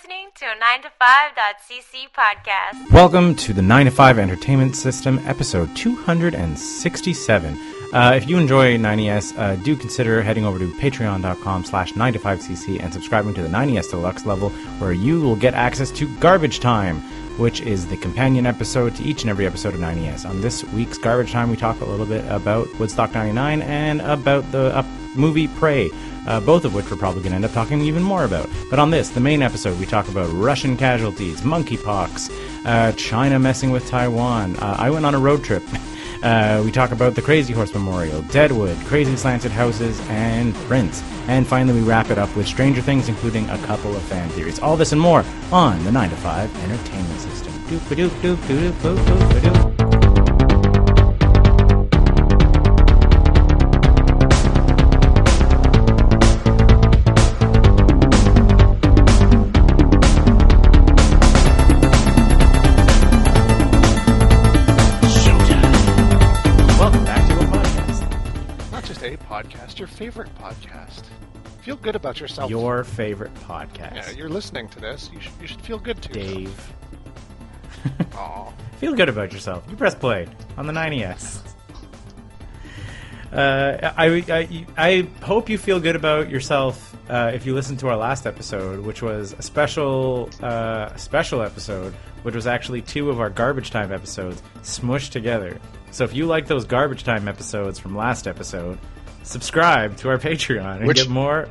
listening to a 9to5.cc podcast. Welcome to the 9 to 5 Entertainment System, episode 267. Uh, if you enjoy 90s, uh, do consider heading over to patreon.com slash 9to5cc and subscribing to the 90s Deluxe level, where you will get access to Garbage Time, which is the companion episode to each and every episode of 90s. On this week's Garbage Time, we talk a little bit about Woodstock 99 and about the uh, movie Prey uh, both of which we're probably going to end up talking even more about. But on this, the main episode, we talk about Russian casualties, monkeypox, uh, China messing with Taiwan. Uh, I went on a road trip. Uh, we talk about the Crazy Horse Memorial, Deadwood, Crazy Slanted Houses, and Prince. And finally, we wrap it up with Stranger Things, including a couple of fan theories. All this and more on the 9 to 5 Entertainment System. Doop-a-doop, doop-a-doop, Doop a doop Feel good about yourself. Your favorite podcast. yeah, you're listening to this. You should, you should feel good to Dave. Aw. Feel good about yourself. You press play on the 90s. Uh, I, I, I hope you feel good about yourself uh, if you listen to our last episode, which was a special uh, special episode, which was actually two of our garbage time episodes smushed together. So if you like those garbage time episodes from last episode, subscribe to our Patreon and Which- get more.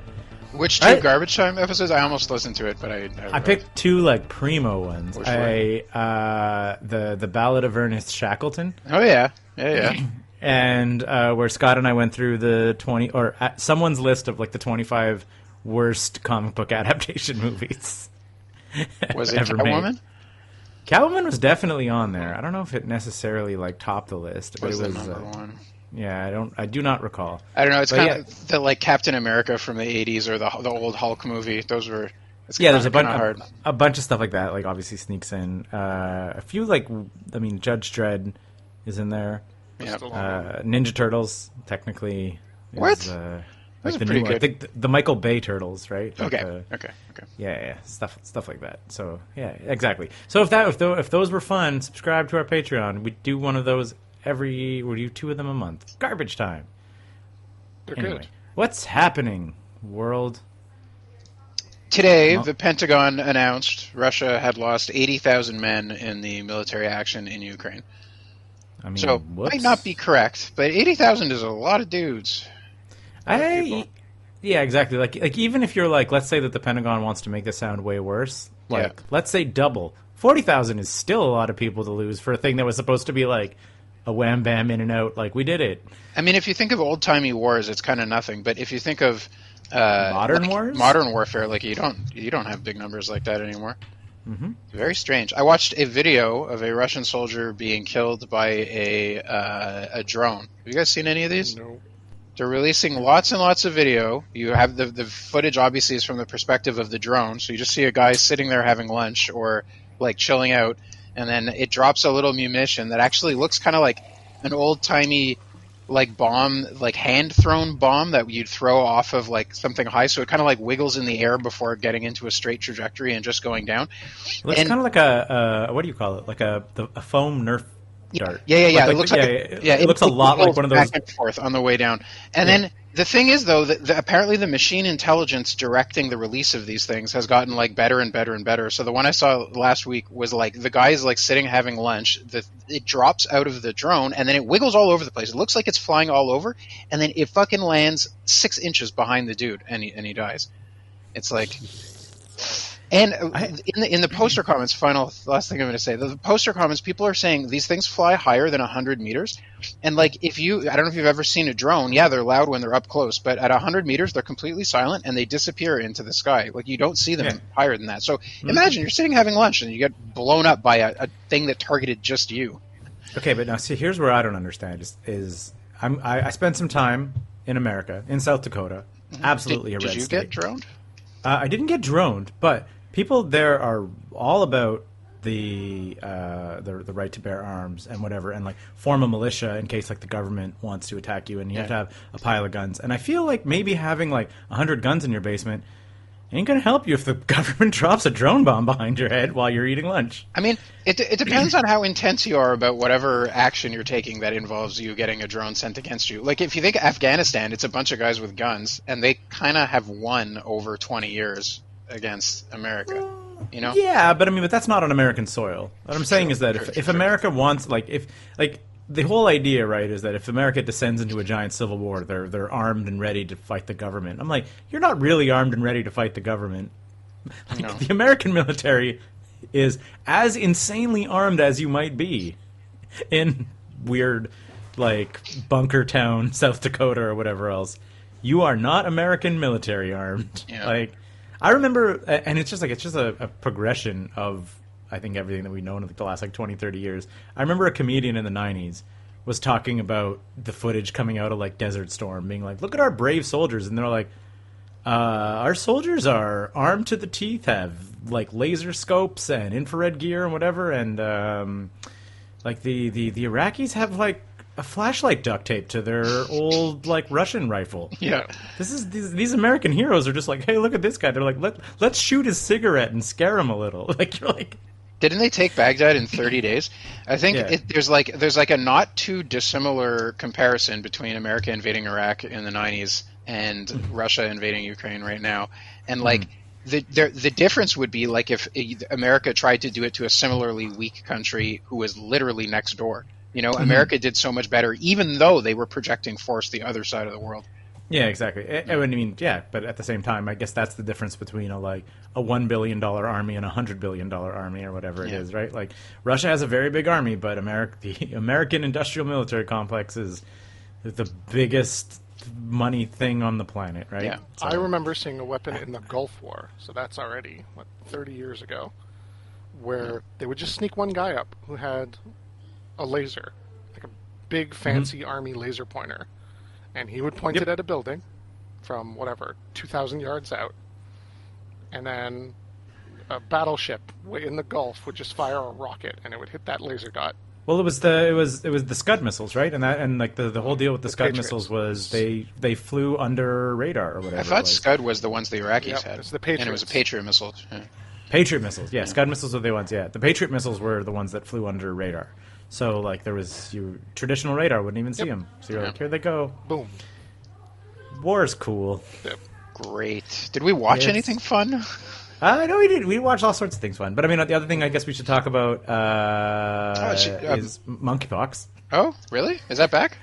Which two garbage time episodes? I almost listened to it, but I. I, I picked two like primo ones. Which I uh, the the Ballad of Ernest Shackleton. Oh yeah, yeah, yeah. and uh, where Scott and I went through the twenty or uh, someone's list of like the twenty five worst comic book adaptation movies. Was it ever made. Catwoman? Catwoman was definitely on there. I don't know if it necessarily like topped the list, but Was it the was. number uh, one? Yeah, I don't. I do not recall. I don't know. It's But kind yeah. of the like Captain America from the '80s or the the old Hulk movie. Those were. It's Yeah, there's a bunch, kinda hard. a, a bunch of stuff like that. Like obviously sneaks in. Uh, a few like, I mean, Judge Dredd is in there. Yeah. Uh, Ninja Turtles technically. Is, What? Uh, like the new pretty one. I think the, the Michael Bay Turtles, right? Like Okay, the- okay, okay. yeah, yeah, stuff, stuff like that. So yeah, exactly. So if that, if, tho- if those were fun, subscribe to our Patreon. We do one of those every. We do two of them a month. Garbage time. They're Anyway, good. what's happening, world? Today, Well- the Pentagon announced Russia had lost 80,000 men in the military action in Ukraine. I mean, So, whoops. might not be correct, but 80,000 is a lot of dudes. I, people. yeah, exactly. Like, like even if you're like, let's say that the Pentagon wants to make this sound way worse. Like, Yeah. let's say double. Forty thousand is still a lot of people to lose for a thing that was supposed to be like a wham bam in and out. Like we did it. I mean, if you think of old timey wars, it's kind of nothing. But if you think of uh, Modern like, wars? modern warfare, like you don't you don't have big numbers like that anymore. Mm-hmm. Very strange. I watched a video of a Russian soldier being killed by a uh, a drone. Have you guys seen any of these? No. They're releasing lots and lots of video. You have the the footage obviously is from the perspective of the drone, so you just see a guy sitting there having lunch or like chilling out, and then it drops a little munition that actually looks kind of like an old timey like bomb, like hand thrown bomb that you'd throw off of like something high. So it kind of like wiggles in the air before getting into a straight trajectory and just going down. It looks kind of like a uh, what do you call it? Like a the, a foam Nerf dart. Yeah, yeah, yeah. Like- it looks like- yeah, yeah, it looks a lot like one of those- back and forth on the way down. And Yeah. then the thing is, though, that the, apparently the machine intelligence directing the release of these things has gotten like better and better and better. So the one I saw last week was like the guy is like sitting having lunch. The, it drops out of the drone and then it wiggles all over the place. It looks like it's flying all over, and then it fucking lands six inches behind the dude, and he and he dies. It's like. And I- in the in the poster comments, final last thing I'm going to say, the poster comments, people are saying these things fly higher than 100 meters, and like if you, I don't know if you've ever seen a drone. Yeah, they're loud when they're up close, but at 100 meters, they're completely silent and they disappear into the sky. Like you don't see them Yeah. Mm-hmm. higher than that. So imagine you're sitting having lunch and you get blown up by a, a thing that targeted just you. Okay, but now see, here's where I don't understand is, is I'm, I, I spent some time in America, in South Dakota. Absolutely Did, a red did you state. get droned? Uh, I didn't get droned, but people there are all about the, uh, the the right to bear arms and whatever, and like form a militia in case like the government wants to attack you, and you have to have a pile of guns. And I feel like maybe having like hundred guns in your basement ain't gonna help you if the government drops a drone bomb behind your head while you're eating lunch. I mean, it, it depends on how intense you are about whatever action you're taking that involves you getting a drone sent against you. Like, if you think Afghanistan, it's a bunch of guys with guns, and they kind of have won over 20 years against America. You know? Yeah, but I mean, but that's not on American soil. What I'm saying is that if, if America wants, like, if like the whole idea, right, is that if America descends into a giant civil war, they're they're armed and ready to fight the government. I'm like, you're not really armed and ready to fight the government. Like, No. The American military is as insanely armed as you might be in weird, like bunker town, South Dakota, or whatever else. You are not American military armed. Yeah. Like, I remember, and it's just like it's just a, a progression of I think everything that we've known in the last like 20, 30 years. I remember a comedian in the '90s was talking about the footage coming out of like Desert Storm, being like, "Look at our brave soldiers," and they're like, uh, "Our soldiers are armed to the teeth, have like laser scopes and infrared gear and whatever, and um, like the, the the Iraqis have like." A flashlight duct tape to their old like Russian rifle. Yeah. This is these, these American heroes are just like, hey, look at this guy. They're like, let let's shoot his cigarette and scare him a little. Like you're like, Didn't they take Baghdad in 30 days? I think Yeah. it, there's like there's like a not too dissimilar comparison between America invading Iraq in the 90s and Russia invading Ukraine right now. And mm-hmm. like the the the difference would be like if America tried to do it to a similarly weak country who was literally next door. You know, mm-hmm. America did so much better, even though they were projecting force the other side of the world. yeah, exactly. I, I mean, yeah, but at the same time, I guess that's the difference between a like a one billion dollar army and a hundred billion dollar army or whatever it Yeah. is, right? Like Russia has a very big army, but America, the American industrial military complex is the biggest money thing on the planet, right? Yeah. So- I remember seeing a weapon in the Gulf War, so that's already what 30 years ago, where they would just sneak one guy up who had a laser, like a big mm-hmm. fancy army laser pointer, and he would point Yep. it at a building from whatever 2,000 yards out, and then a battleship in the Gulf would just fire a rocket, and it would hit that laser dot. Well, it was the it was it was the Scud missiles, right? And that and like the, the whole deal with the, The Scud Patriots. missiles was they they flew under radar or whatever. I it thought was. Scud was the ones the Iraqis Yep, had, it's the and it was a Patriot missile. Yeah. Patriot missiles, yeah, Scud missiles were the ones. Yeah, the Patriot missiles were the ones that flew under radar. So like there was you traditional radar wouldn't even see Yep. them. So you're Yeah. like, here they go. Boom. War's cool. Great. Did we watch Yes. anything fun? Uh, know we did. We watched all sorts of things fun. But I mean, the other thing I guess we should talk about uh, Oh, she- um, is monkeypox. Oh, really? Is that back?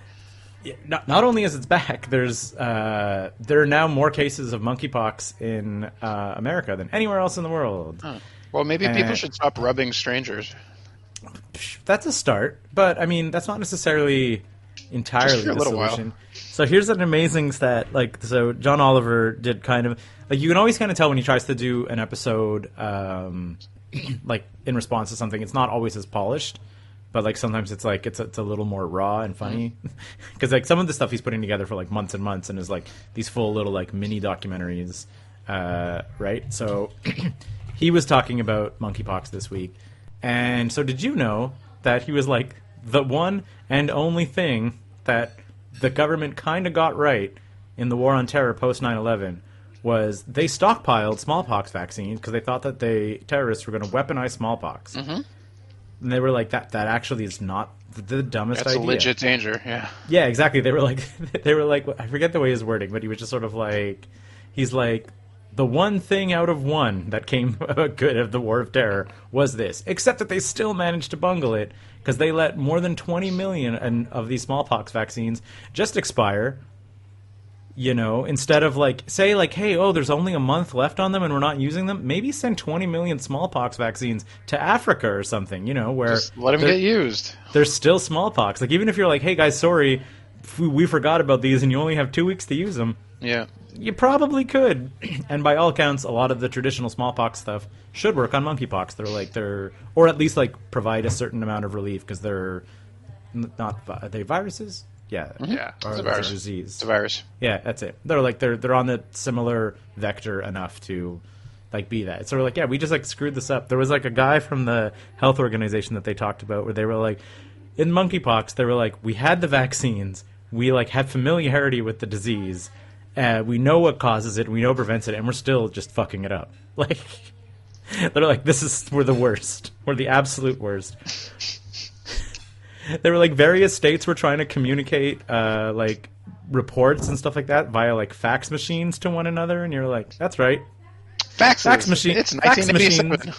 Yeah, not, not only is it back, there's uh, there are now more cases of monkeypox in uh, America than anywhere else in the world. Well, maybe Uh, people should stop rubbing strangers. That's a start, but I mean that's not necessarily entirely a the little while. solution. So here's an amazing stat. Like so, John Oliver did kind of like you can always kind of tell when he tries to do an episode, um, like in response to something. It's not always as polished, but like sometimes it's like it's it's a little more raw and funny because like some of the stuff he's putting together for like months and months and is like these full little like mini documentaries, uh, right? So he was talking about monkeypox this week, and so did you know that he was like the one and only thing that the government kind of got right in the war on terror post 9/11 was they stockpiled smallpox vaccines because they thought that they terrorists were going to weaponize smallpox. Mm-hmm. And they were like, "That that actually is not the dumbest idea. That's a legit danger. Yeah. Yeah, exactly. They were like, they were like, I forget the way his wording, but he was just sort of like, he's like, the one thing out of one that came good of the War of Terror was this, except that they still managed to bungle it because they let more than 20 million of these smallpox vaccines just expire. You know, instead of like say like, hey, oh, there's only a month left on them and we're not using them. Maybe send 20 million smallpox vaccines to Africa or something. You know, where Just let them get used. there's still smallpox. Like even if you're like, hey guys, sorry, we forgot about these, and you only have two weeks to use them, Yeah. You probably could. and by all accounts, a lot of the traditional smallpox stuff should work on monkeypox. They're like they're, or at least like provide a certain amount of relief because they're not vi- are they viruses. Yeah, mm-hmm. Yeah. or It's a it's a virus. disease. It's a virus. Yeah, that's it. They're like they're they're on the similar vector enough to like be that. So we're like, yeah, we just like screwed this up. There was like a guy from the health organization that they talked about where they were like in monkeypox, they were like, we had the vaccines, we like had familiarity with the disease, Uh, we know what causes it. We know what prevents it, and we're still just fucking it up. Like they're like, this is we're the worst. We're the absolute worst. there were like various states were trying to communicate uh, like reports and stuff like that via like fax machines to one another, and you're like, that's right. Faxes. Fax machine- It's fax 1987.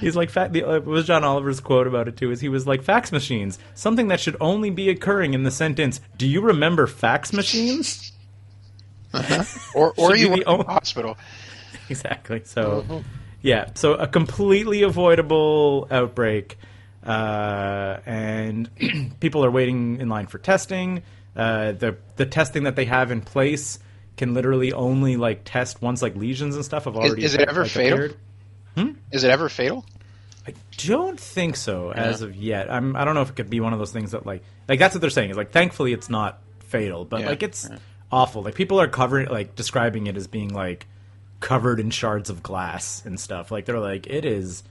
He's like, fa- the, uh, it was John Oliver's quote about it too. Is he was like, fax machines, something that should only be occurring in the sentence. Do you remember fax machines? Or, or you be went to the hospital. exactly. So, yeah. So a completely avoidable outbreak, uh, and people are waiting in line for testing. Uh, the the testing that they have in place can literally only like test once like lesions and stuff have already. is it ever like, fatal? appeared. Is it ever fatal? I don't think so as of yet. I'm. I don't know if it could be one of those things that like like that's what they're saying is like thankfully it's not fatal, but Yeah, like it's awful. Like people are covering like describing it as being like covered in shards of glass and stuff. Like they're like it is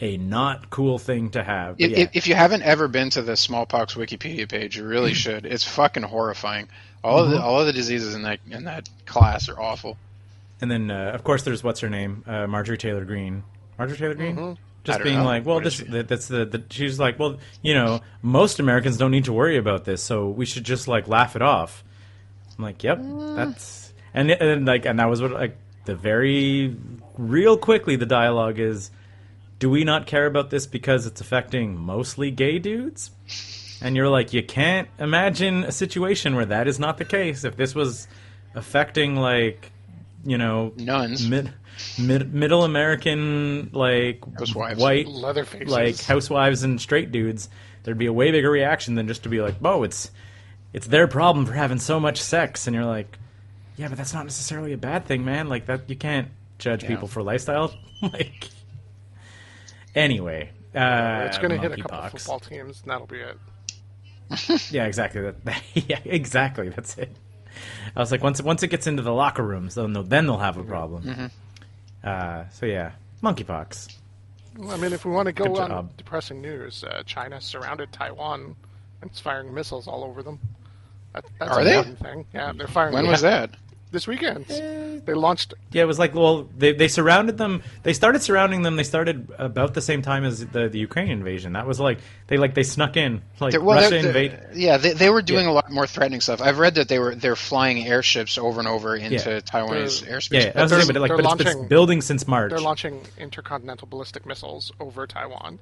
a not cool thing to have. If, yeah. if, you haven't ever been to the smallpox Wikipedia page, you really should. It's fucking horrifying. All Mm-hmm. of the all of the diseases in that in that class are awful. And then, uh, of course, there's what's her name, uh, Marjorie Taylor Greene. Marjorie Taylor Greene. Mm-hmm. Just being know. like, well, this that, that's the, the she's like, well, you know, most Americans don't need to worry about this, so we should just like laugh it off. I'm like, yep, ah. that's and and like and that was what like the very real quickly the dialogue is, do we not care about this because it's affecting mostly gay dudes? And you're like, you can't imagine a situation where that is not the case. If this was affecting like, you know, Nuns. mid, mid middle American like Housewives. white Leatherfaces. like housewives and straight dudes, there'd be a way bigger reaction than just to be like, "Oh, it's it's their problem for having so much sex," and you're like, "Yeah, but that's not necessarily a bad thing, man. Like that, you can't judge Yeah. people for lifestyle." like, anyway, uh, it's going to hit a couple monkeypox. football teams, and that'll be it. Yeah, exactly. That, yeah, exactly. That's it. I was like, once once it gets into the locker rooms, then they'll, then they'll have a problem. Mm-hmm. Uh, so yeah, monkeypox. Well, I mean, if we want to go Good on depressing news, uh, China surrounded Taiwan and it's firing missiles all over them. That, that's Are a they? thing. Yeah, they're firing. When was that? This weekend. They launched. Yeah, it was like well, they they surrounded them. They started surrounding them. They started about the same time as the the Ukraine invasion. That was like they like they snuck in like They're- well, Russia they're- they're- invade. Yeah, they, they were doing Yeah. a lot more threatening stuff. I've read that they were they're flying airships over and over into Yeah. Taiwanese airspace. Yeah, yeah, But that's the they're- thing, but like they're but it's, it's launching- building since March. They're launching intercontinental ballistic missiles over Taiwan,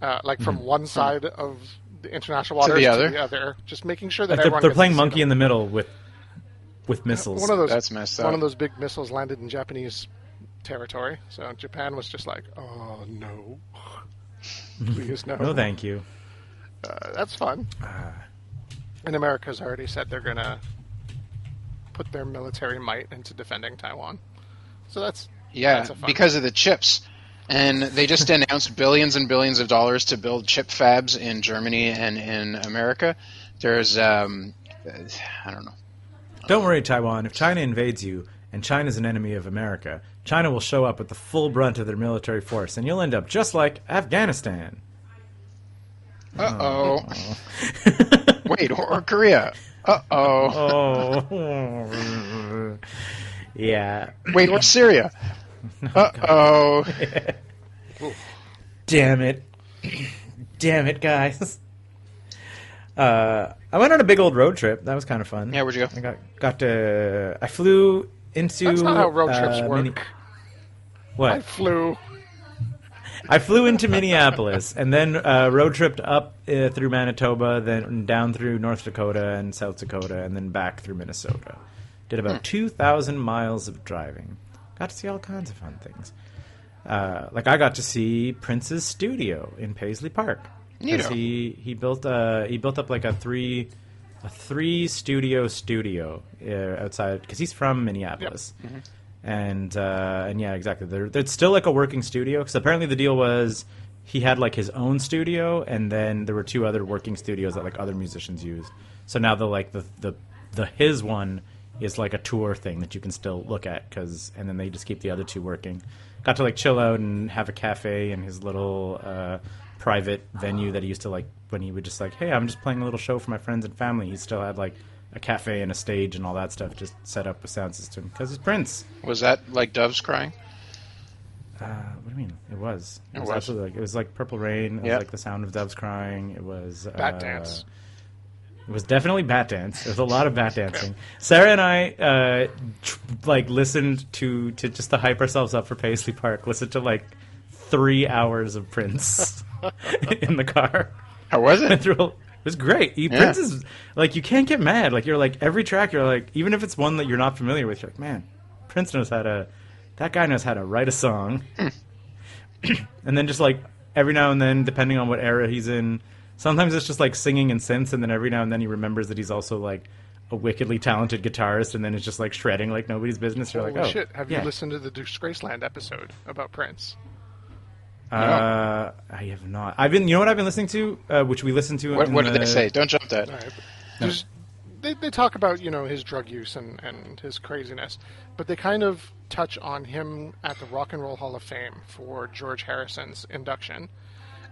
uh, like Hmm. from one side of the international waters the to other? the other, just making sure that Like they're, they're playing monkey them. in the middle with with missiles. One of those. That's messed up. One up. of those big missiles landed in Japanese territory, so Japan was just like, "Oh no, please no." no, thank you. Uh, that's fun. Ah. and America's already said they're gonna put their military might into defending Taiwan. So that's Yeah, that's a fun because of the chips. And they just announced billions and billions of dollars to build chip fabs in Germany and in America. There's, um, I don't know. Don't worry, Taiwan. If China invades you and China's an enemy of America, China will show up with the full brunt of their military force, and you'll end up just like Afghanistan. Uh oh. Wait, or, or Korea. Uh oh. Oh, yeah. Wait, or Syria. Uh oh. Damn it. Damn it, guys. Uh, I went on a big old road trip. That was kind of fun. Yeah, where'd you go? I got got to. I flew into. that's not how road trips uh, work. Mini- I flew. I flew into Minneapolis and then uh, road tripped up uh, through Manitoba, then down through North Dakota and South Dakota, and then back through Minnesota. Did about Hmm. 2,000 miles of driving. Got to see all kinds of fun things. Uh, like I got to see Prince's studio in Paisley Park. He he built uh he built up like a three a three studio studio uh, outside because he's from Minneapolis and uh, and yeah, exactly. There, there's still like a working studio because apparently the deal was he had like his own studio, and then there were two other working studios that like other musicians used. So now the like the the the his one is like a tour thing that you can still look at because and then they just keep the other two working. Got to like chill out and have a cafe in his little uh, private venue that he used to like when he would just like, hey, I'm just playing a little show for my friends and family. He still had like a cafe and a stage and all that stuff just set up a sound system because it's Prince. Was that like doves crying? Uh, what do you mean? It was. It, It was, was. absolutely like it was like Purple Rain. It was Yeah. like the sound of doves crying. It was Bat uh, dance. It was definitely Batdance. There was a lot of bat dancing. Sarah and I, uh, tr- like, listened to to just to hype ourselves up for Paisley Park. Listened to like three hours of Prince in the car. How was it? It was great. He, Yeah. Prince is like you can't get mad. Like you're like every track. You're like even if it's one that you're not familiar with. You're like man, Prince knows how to. That guy knows how to write a song. and then just like every now and then, depending on what era he's in, sometimes it's just like singing and synths, and then every now and then he remembers that he's also like a wickedly talented guitarist, and then it's just like shredding like nobody's business. You're Holy like, oh shit! Have yeah. you listened to the Disgraceland episode about Prince? Uh, I have not. I've been. You know what I've been listening to, uh, which we listened to. What, in what did they say? Don't jump that. All right. There's, they, they talk about you know his drug use and, and his craziness, but they kind of touch on him at the Rock and Roll Hall of Fame for George Harrison's induction,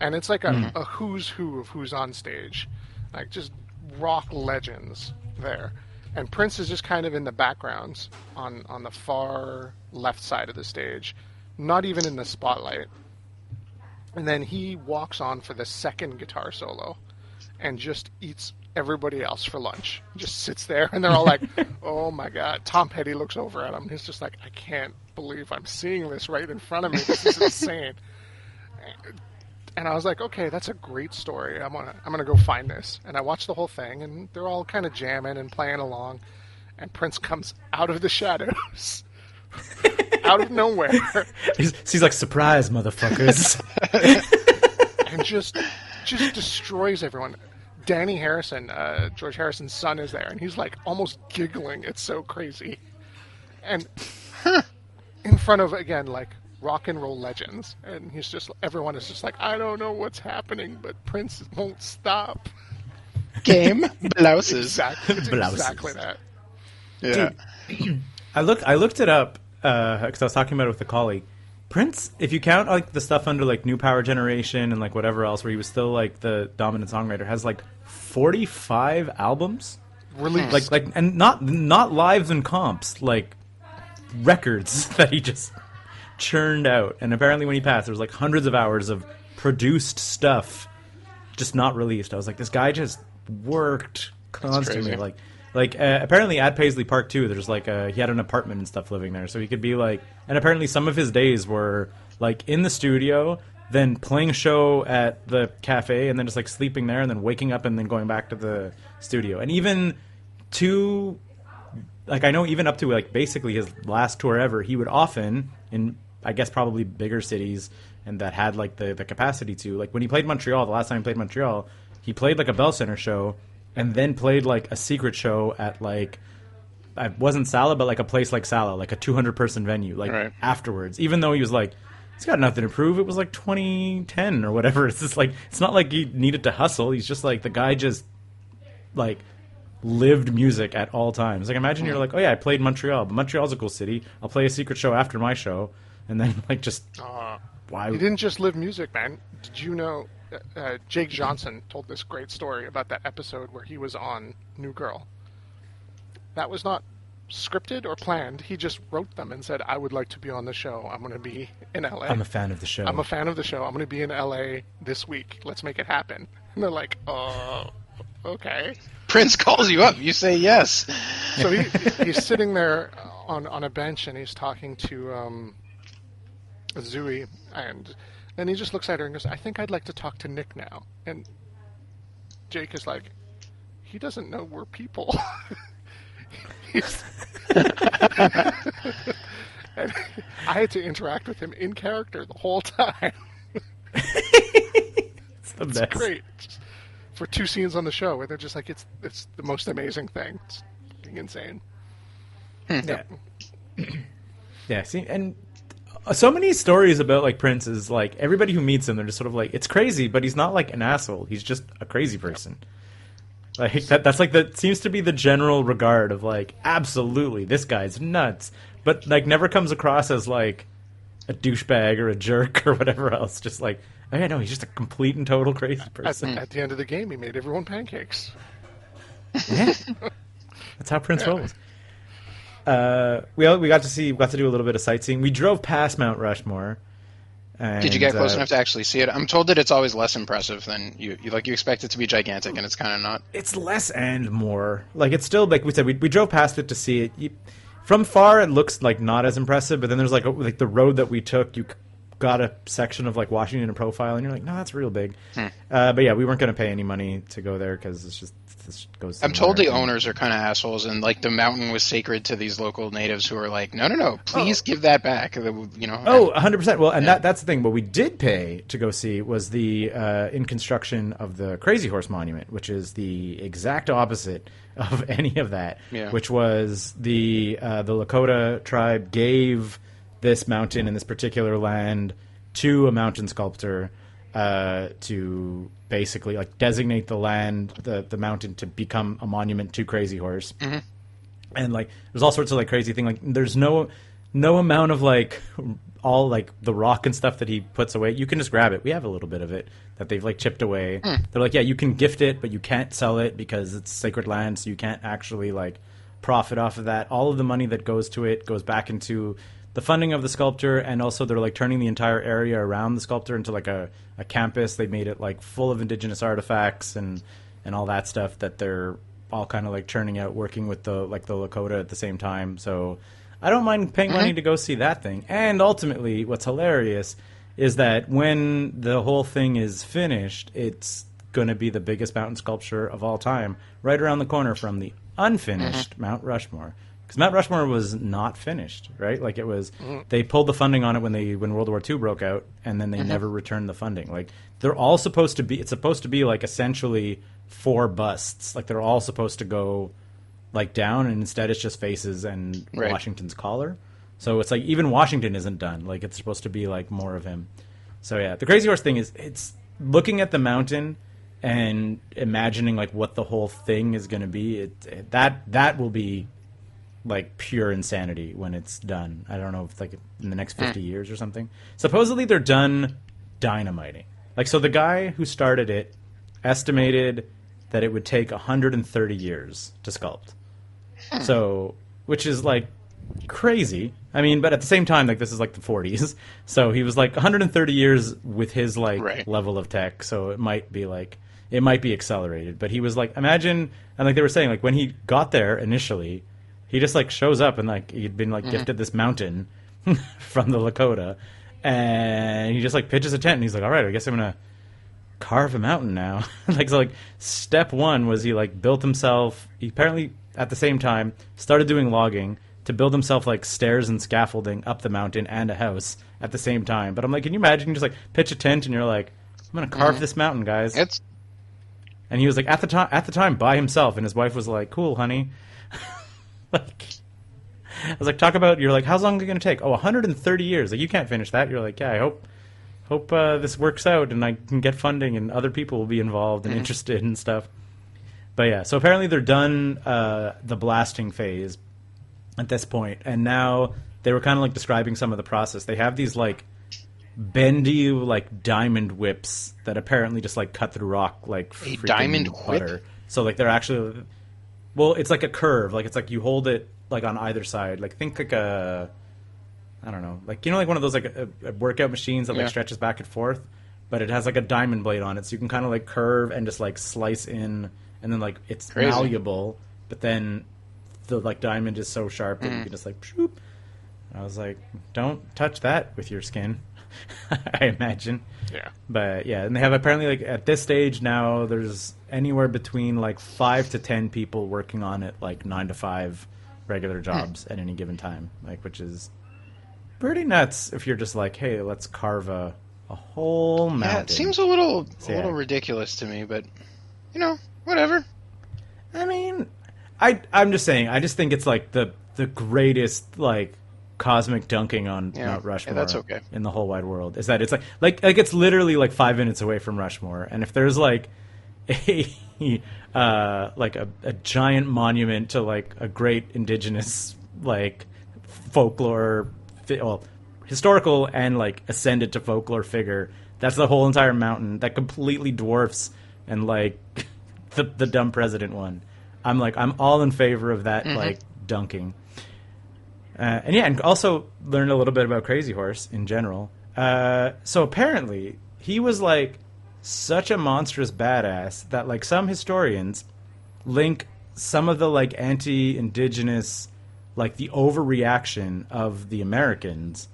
and it's like a, mm-hmm. a who's who of who's on stage, like just rock legends there, and Prince is just kind of in the backgrounds on on the far left side of the stage, not even in the spotlight. And then he walks on for the second guitar solo and just eats everybody else for lunch. Just sits there, and they're all like, "Oh my god!" Tom Petty looks over at him. He's just like, "I can't believe I'm seeing this right in front of me. This is insane." And I was like, "Okay, that's a great story. I'm gonna I'm gonna go find this." And I watched the whole thing, and they're all kind of jamming and playing along. And Prince comes out of the shadows, out of nowhere, He's, he's like, surprise, motherfuckers. and just just destroys everyone. Dhani Harrison, uh, George Harrison's son, is there, and he's like almost giggling. It's so crazy, and in front of again like rock and roll legends, and he's just everyone is just like, I don't know what's happening, but Prince won't stop. Game blouses. Exactly, Blouses. exactly that. Yeah. I look. I looked it up uh, because I was talking about it with a colleague. Prince, if you count like the stuff under like New Power Generation and like whatever else, where he was still like the dominant songwriter, has like forty five albums. Released Like like and not not lives and comps, like records that he just churned out. And apparently, when he passed, there was like hundreds of hours of produced stuff just not released. I was like, this guy just worked constantly. Like, like uh, apparently at Paisley Park too. There's like uh he had an apartment and stuff living there, so he could be like. And apparently, some of his days were like in the studio, then playing a show at the cafe, and then just like sleeping there, and then waking up and then going back to the studio. And even to like I know even up to like basically his last tour ever, he would often in I guess probably bigger cities and that had like the the capacity to like when he played Montreal, the last time he played Montreal, he played like a Bell Center show and then played like a secret show at like I wasn't Sala, but like a place like Sala, like a 200 person venue, like Right. afterwards. Even though he was like, he's got nothing to prove. It was like 2010 or whatever. It's just like it's not like he needed to hustle. He's just like the guy just like lived music at all times. Like imagine mm-hmm. you're like, oh yeah, I played Montreal, but Montreal's a cool city. I'll play a secret show after my show, and then like just Uh, why? He didn't just live music, man. Did you know uh, uh, Jake Johnson told this great story about that episode where he was on New Girl? That was not scripted or planned. He just wrote them and said, "I would like to be on the show. I'm going to be in LA. I'm a fan of the show. I'm a fan of the show. I'm going to be in LA this week. Let's make it happen." And they're like, "Oh, okay." Prince calls you up. You say yes. So he, he's sitting there on on a bench and he's talking to um, Zooey, and then he just looks at her and goes, "I think I'd like to talk to Nick now." And Jake is like, "He doesn't know we're people." And I had to interact with him in character the whole time. it's the It's best. great. Just for two scenes on the show where they're just like, "It's it's the most amazing thing." It's insane. Hmm. Yeah. yeah. See, and Uh, so many stories about like Prince is like everybody who meets him, they're just sort of like it's crazy, but he's not like an asshole. He's just a crazy person. Like that. That's like that seems to be the general regard of like absolutely this guy's nuts, but like never comes across as like a douchebag or a jerk or whatever else. Just like oh yeah, no, he's just a complete and total crazy At, person. at the end of the game, he made everyone pancakes. Yeah. That's how Prince Yeah. rolls. Uh, we all- we got to see we got to do a little bit of sightseeing. We drove past Mount Rushmore. And, Did you get close uh, enough to actually see it? I'm told that it's always less impressive than you, you like. You expect it to be gigantic, and it's kind of not. it's less and more. Like it's still like we said, we, we drove past it to see it. You, from far, it looks like not as impressive, but then there's like a, like the road that we took. You got a section of like Washington in profile, and you're like, no, that's real big. Hmm. Uh, but yeah, we weren't going to pay any money to go there because it's just this goes. I'm told the owners are kind of assholes, and like the mountain was sacred to these local natives who are like, no, no, no, please give that back. You know. Oh, 100%. Well, and Yeah. that that's the thing. What we did pay to go see was the uh, in construction of the Crazy Horse Monument, which is the exact opposite of any of that. Yeah. Which was the uh, the Lakota tribe gave this mountain and this particular land to a mountain sculptor uh, to basically like designate the land, the the mountain, to become a monument to Crazy Horse. And like there's all sorts of like crazy thing like there's no no amount of like all like the rock and stuff that he puts away. You can just grab it. We have a little bit of it that they've like chipped away. They're like yeah you can gift it but you can't sell it because it's sacred land so you can't actually like profit off of that. All of the money that goes to it goes back into the funding of the sculpture and also they're like turning the entire area around the sculpture into like a, a campus. They made it like full of indigenous artifacts and and all that stuff that they're all kind of like churning out working with the like the lakota at the same time. So i don't mind paying money to go see that thing. And ultimately what's hilarious is that when the whole thing is finished it's going to be the biggest mountain sculpture of all time right around the corner from the unfinished mm-hmm. mount rushmore because Mount Rushmore was not finished, right? Like it was, they pulled the funding on it when they when World War II broke out, and then they never returned the funding. Like they're all supposed to be, it's supposed to be like essentially four busts. Like they're all supposed to go like down, and instead it's just faces and Right. Washington's collar. So it's like even Washington isn't done. Like it's supposed to be like more of him. So yeah, the crazy horse thing is it's looking at the mountain and imagining like what the whole thing is going to be. It, it that that will be like pure insanity when it's done. I don't know if like in the next hmm. 50 years or something. Supposedly they're done dynamiting. Like so the guy who started it estimated that it would take 130 years to sculpt. Hmm. So, which is like crazy. I mean, but at the same time like this is like the 40s. So he was like 130 years with his like Right. level of tech, so it might be like it might be accelerated. But he was like imagine and like they were saying like when he got there initially, he just like shows up and like he'd been like mm-hmm. gifted this mountain from the Lakota, and he just like pitches a tent and he's like, all right, I guess I'm gonna carve a mountain now. like so like step one was he like built himself. He apparently at the same time started doing logging to build himself like stairs and scaffolding up the mountain and a house at the same time. But I'm like, can you imagine you just like pitch a tent and you're like, I'm gonna carve mm-hmm. this mountain, guys. It's And he was like at the time at the time by himself, and his wife was like, "Cool, honey." like, I was like, "Talk about." You're like, "How's long is it going to take?" Oh, 130 years. Like, you can't finish that. You're like, "Yeah, I hope, hope uh, this works out, and I can get funding, and other people will be involved and interested and stuff." But yeah, so apparently they're done uh, the blasting phase at this point, and now they were kind of like describing some of the process. They have these like bendy like diamond whips that apparently just like cut through rock like A freaking diamond whip? butter. So like they're actually well, it's like a curve. Like it's like you hold it like on either side. Like think like a I don't know, like you know, like one of those like a, a workout machines that like Yeah. stretches back and forth, but it has like a diamond blade on it, so you can kind of like curve and just like slice in, and then like it's Crazy. malleable, but then the like diamond is so sharp that you mm. can just like. Shoop. I was like, don't touch that with your skin. I imagine. Yeah. But yeah, and they have apparently like at this stage now there's anywhere between like five to ten people working on it, like nine to five regular hmm. jobs at any given time, like which is pretty nuts. If you're just like, hey, let's carve a a whole mountain. yeah, it seems a little So, a little yeah. ridiculous to me, but you know, whatever. I mean, I I'm just saying. I just think it's like the the greatest like cosmic dunking on Yeah. Mount Yeah, Rushmore. that's okay. in the whole wide world. Is that it's like like like it's literally like five minutes away from Rushmore, and if there's like a uh like a, a giant monument to like a great indigenous like folklore well historical and like ascended to folklore figure that's the whole entire mountain that completely dwarfs and like the the dumb president one I'm like I'm all in favor of that like dunking. Uh, and yeah, and also learned a little bit about Crazy Horse in general. Uh, so apparently, he was like such a monstrous badass that like some historians link some of the like anti-indigenous, like the overreaction of the Americans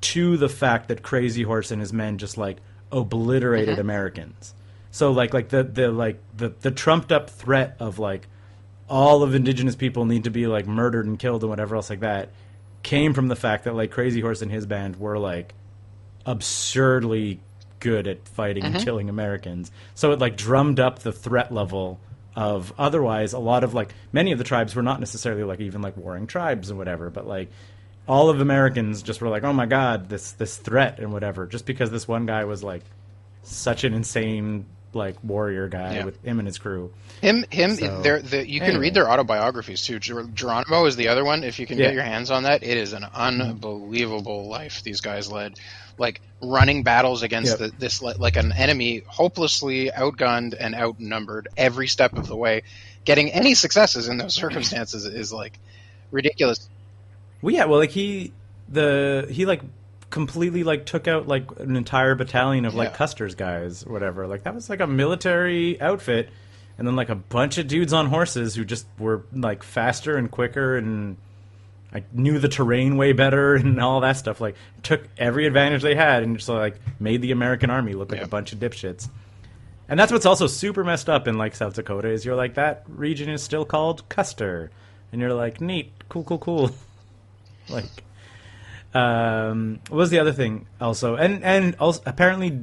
to the fact that Crazy Horse and his men just like obliterated mm-hmm. Americans. So like like the the like the the trumped up threat of like all of indigenous people need to be like murdered and killed and whatever else like that came from the fact that like Crazy Horse and his band were like absurdly good at fighting and uh-huh. killing Americans. So it like drummed up the threat level of otherwise a lot of like many of the tribes were not necessarily like even like warring tribes or whatever, but like all of Americans just were like, "Oh my god, this this threat and whatever," just because this one guy was like such an insane like warrior guy Yeah. with him and his crew. Him, him. So, the, you can read their autobiographies too. Ger- Geronimo is the other one. If you can Yeah. get your hands on that, it is an unbelievable life these guys led. Like running battles against Yep. the, this like an enemy hopelessly outgunned and outnumbered every step of the way. Getting any successes in those circumstances is like ridiculous. Well, yeah, well, like he the he like completely like took out like an entire battalion of like Yeah. Custer's guys or whatever. Like that was like a military outfit, and then like a bunch of dudes on horses who just were like faster and quicker and like knew the terrain way better and all that stuff. Like took every advantage they had and just like made the American army look like Yeah. a bunch of dipshits. And that's what's also super messed up in like South Dakota is you're like that region is still called Custer, and you're like neat, cool, cool, cool. like, um, what was the other thing also? And and also apparently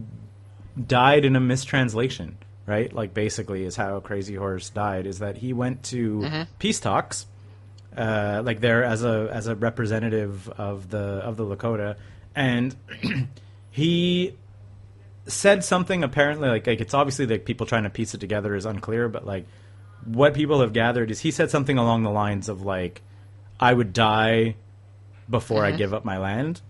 died in a mistranslation, right? Like basically is how Crazy Horse died is that he went to peace talks, uh, like there as a as a representative of the of the Lakota, and he said something apparently like like it's obviously like people trying to piece it together is unclear, but like what people have gathered is he said something along the lines of like I would die before I give up my land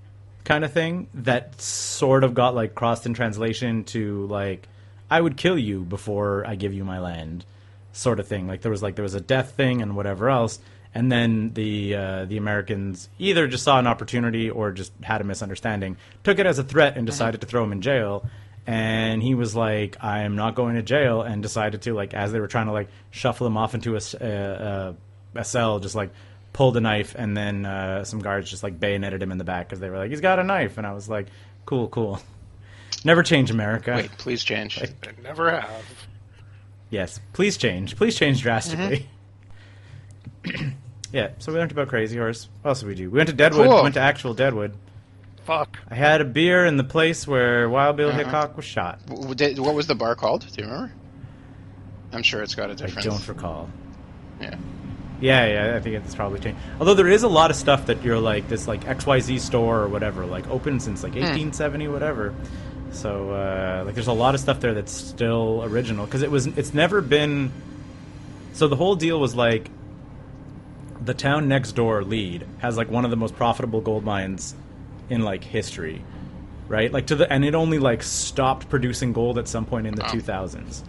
kind of thing that sort of got like crossed in translation to like I would kill you before I give you my land sort of thing. Like there was like there was a death thing and whatever else. And then the uh, the Americans either just saw an opportunity or just had a misunderstanding took it as a threat and decided to throw him in jail. And he was like I am not going to jail and decided to like as they were trying to like shuffle him off into a, s- uh, uh, a cell just like pulled a knife and then uh, some guards just like bayoneted him in the back because they were like he's got a knife and I was like cool cool never change America Wait, please change. I never have. yes please change please change drastically yeah so we learned about Crazy Horse what else did we do we went to Deadwood Cool. went to actual Deadwood Fuck. I had a beer in the place where Wild Bill Hickok was shot What was the bar called? Do you remember? I'm sure it's got a I different. don't recall Yeah. Yeah, yeah, I think it's probably changed. Although there is a lot of stuff that you're like this like XYZ store or whatever, like open since like 1870 whatever. So uh, like there's a lot of stuff there that's still original because it was it's never been so the whole deal was like the town next door Lead has like one of the most profitable gold mines in like history. Right? Like to the and it only like stopped producing gold at some point in the 2000s.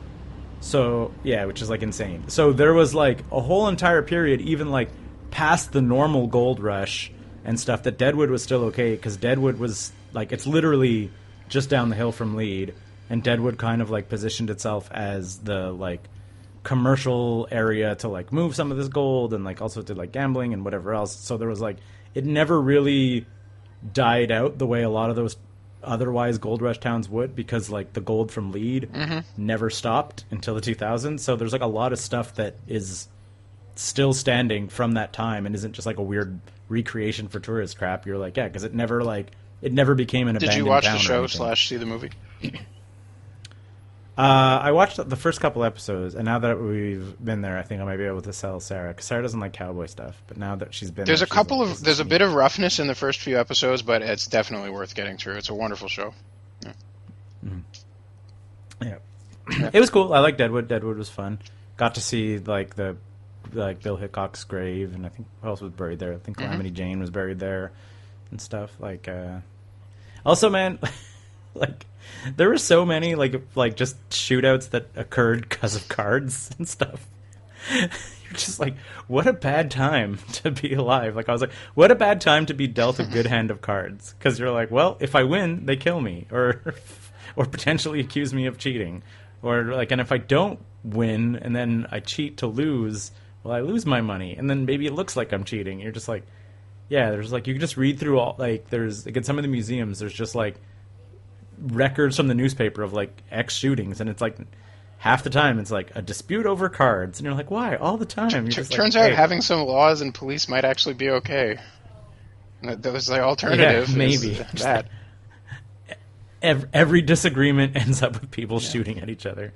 So yeah, which is like insane. So there was like a whole entire period, even like past the normal gold rush and stuff, that Deadwood was still okay because Deadwood was like it's literally just down the hill from Lead, and Deadwood kind of like positioned itself as the like commercial area to like move some of this gold and like also did like gambling and whatever else. So there was like it never really died out the way a lot of those otherwise gold rush towns would because like the gold from Lead mm-hmm. never stopped until the 2000s so there's like a lot of stuff that is still standing from that time and isn't just like a weird recreation for tourist crap you're like yeah because it never like it never became an abandoned. Did you watch the show slash see the movie? Uh, I watched the first couple episodes, and now that we've been there, I think I might be able to sell Sarah because Sarah doesn't like cowboy stuff. But now that she's been, There's there, a couple like, of there's a bit of roughness in the first few episodes, but it's definitely worth getting through. It's a wonderful show. Yeah. it was cool. I like Deadwood. Deadwood was fun. Got to see like the like Bill Hickok's grave, and I think who else was buried there? I think Calamity Jane was buried there, and stuff. Like, uh also, man, like there were so many like like just shootouts that occurred because of cards and stuff. You're just like, what a bad time to be alive. Like I was like, what a bad time to be dealt a good hand of cards because you're like, well, if I win, they kill me or or potentially accuse me of cheating, or like, and if I don't win and then I cheat to lose, well, I lose my money, and then maybe it looks like I'm cheating. You're just like, yeah, there's like you can just read through all like there's like in some of the museums there's just like records from the newspaper of like X shootings, and it's like half the time it's like a dispute over cards, and you're like, why? All the time. T- just like, turns out hey. having some laws and police might actually be okay. And that- That was the alternative. is maybe. that. every, every disagreement ends up with people shooting at each other.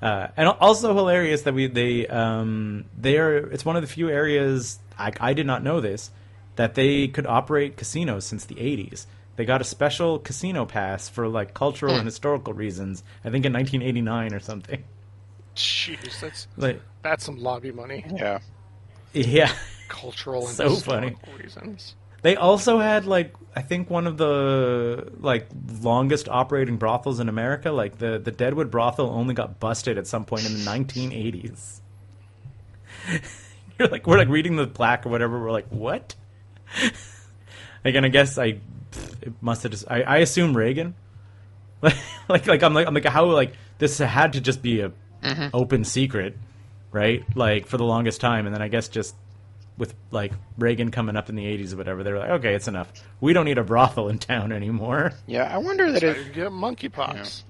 Uh, and also hilarious that we they um, they are it's one of the few areas I, I did not know this that they could operate casinos since the 80s. They got a special casino pass for like cultural and hmm. historical reasons. I think in 1989 or something. Jeez, that's Like that's some lobby money, Yeah. yeah. cultural and So historical funny. reasons. They also had like I think one of the like longest operating brothels in America. Like the the Deadwood brothel only got busted at some point in the 1980s. You're like we're like reading the plaque or whatever. We're like what? Again, I guess I it must have just I, I assume Reagan. like like I'm like I'm like how like this had to just be a mm-hmm. open secret, right? Like for the longest time, and then I guess just with like Reagan coming up in the 80s or whatever, they were like, okay, it's enough. We don't need a brothel in town anymore. Yeah, I wonder that I it. get monkeypox.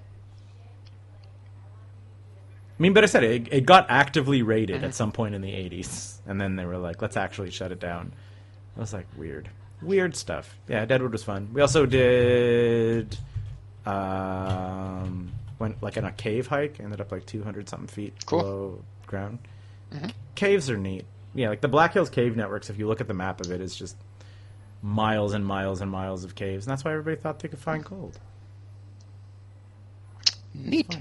I mean, but I said it, it got actively raided at mm-hmm. some point in the 80s, and then they were like, let's actually shut it down. I was like, weird. Weird stuff. Yeah, Deadwood was fun. We also did. Um, went like on a cave hike, ended up like 200 something feet Cool. below ground. Caves are neat. Yeah, like the Black Hills Cave Networks, if you look at the map of it, is just miles and miles and miles of caves, and that's why everybody thought they could find gold. Neat.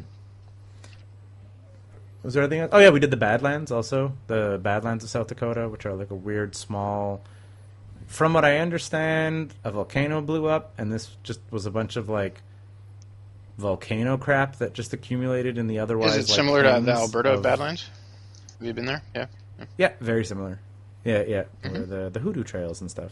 Was there anything else? Oh yeah, we did the Badlands also. The Badlands of South Dakota, which are like a weird small. From what I understand, a volcano blew up, and this just was a bunch of like volcano crap that just accumulated in the otherwise. Is it like, similar to the Alberta of- Badlands? Have you been there? Yeah. Yeah, very similar. Yeah, yeah, Mm-hmm. the the hoodoo trails and stuff.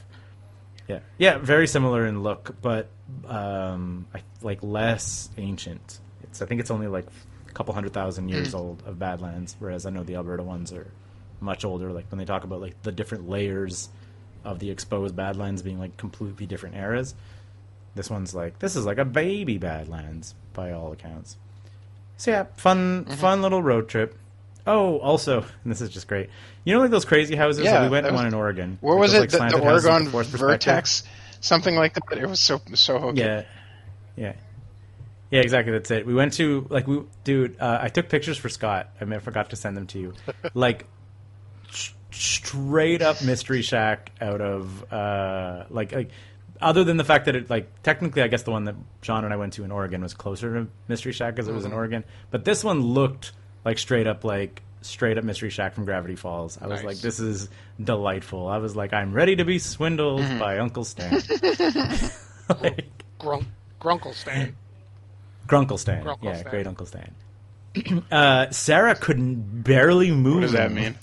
Yeah, yeah, very similar in look, but um, I, like less ancient. It's I think it's only like a couple hundred thousand years Mm. old of Badlands, whereas I know the Alberta ones are much older. Like when they talk about like the different layers of the exposed Badlands being like completely different eras. This one's like this is like a baby Badlands by all accounts. So yeah, fun Mm-hmm. fun little road trip. Oh, also, and this is just great. You know, like those crazy houses Yeah, that we went that was- one in Oregon. Where Like was those, it? like, the, the slanted houses with Oregon? Vortex, something like that. It was so so hokey. Yeah, yeah, yeah. Exactly. That's it. We went to like we, dude. Uh, I took pictures for Scott. I mean, I forgot to send them to you. like straight up mystery shack out of uh, like like. Other than the fact that it like technically, I guess the one that John and I went to in Oregon was closer to Mystery Shack because it was in Oregon. But this one looked like straight up like straight up Mystery Shack from Gravity Falls. I was Nice. like, this is delightful. I was like, I'm ready to be swindled by Uncle Stan. like, Grunk, Grunkle Stan. Grunkle Stan. Grunkle yeah, Stan. great Uncle Stan. uh, Sarah couldn't barely move. What does that mean?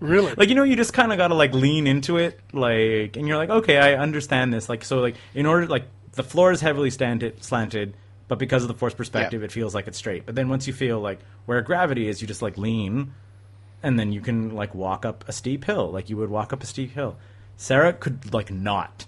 Really? Like you know, you just kind of gotta like lean into it, like, and you're like, okay, I understand this. Like, so like in order, like the floor is heavily slanted, slanted, but because of the force perspective, Yeah. it feels like it's straight. But then once you feel like where gravity is, you just like lean, and then you can like walk up a steep hill, like you would walk up a steep hill. Sarah could like not.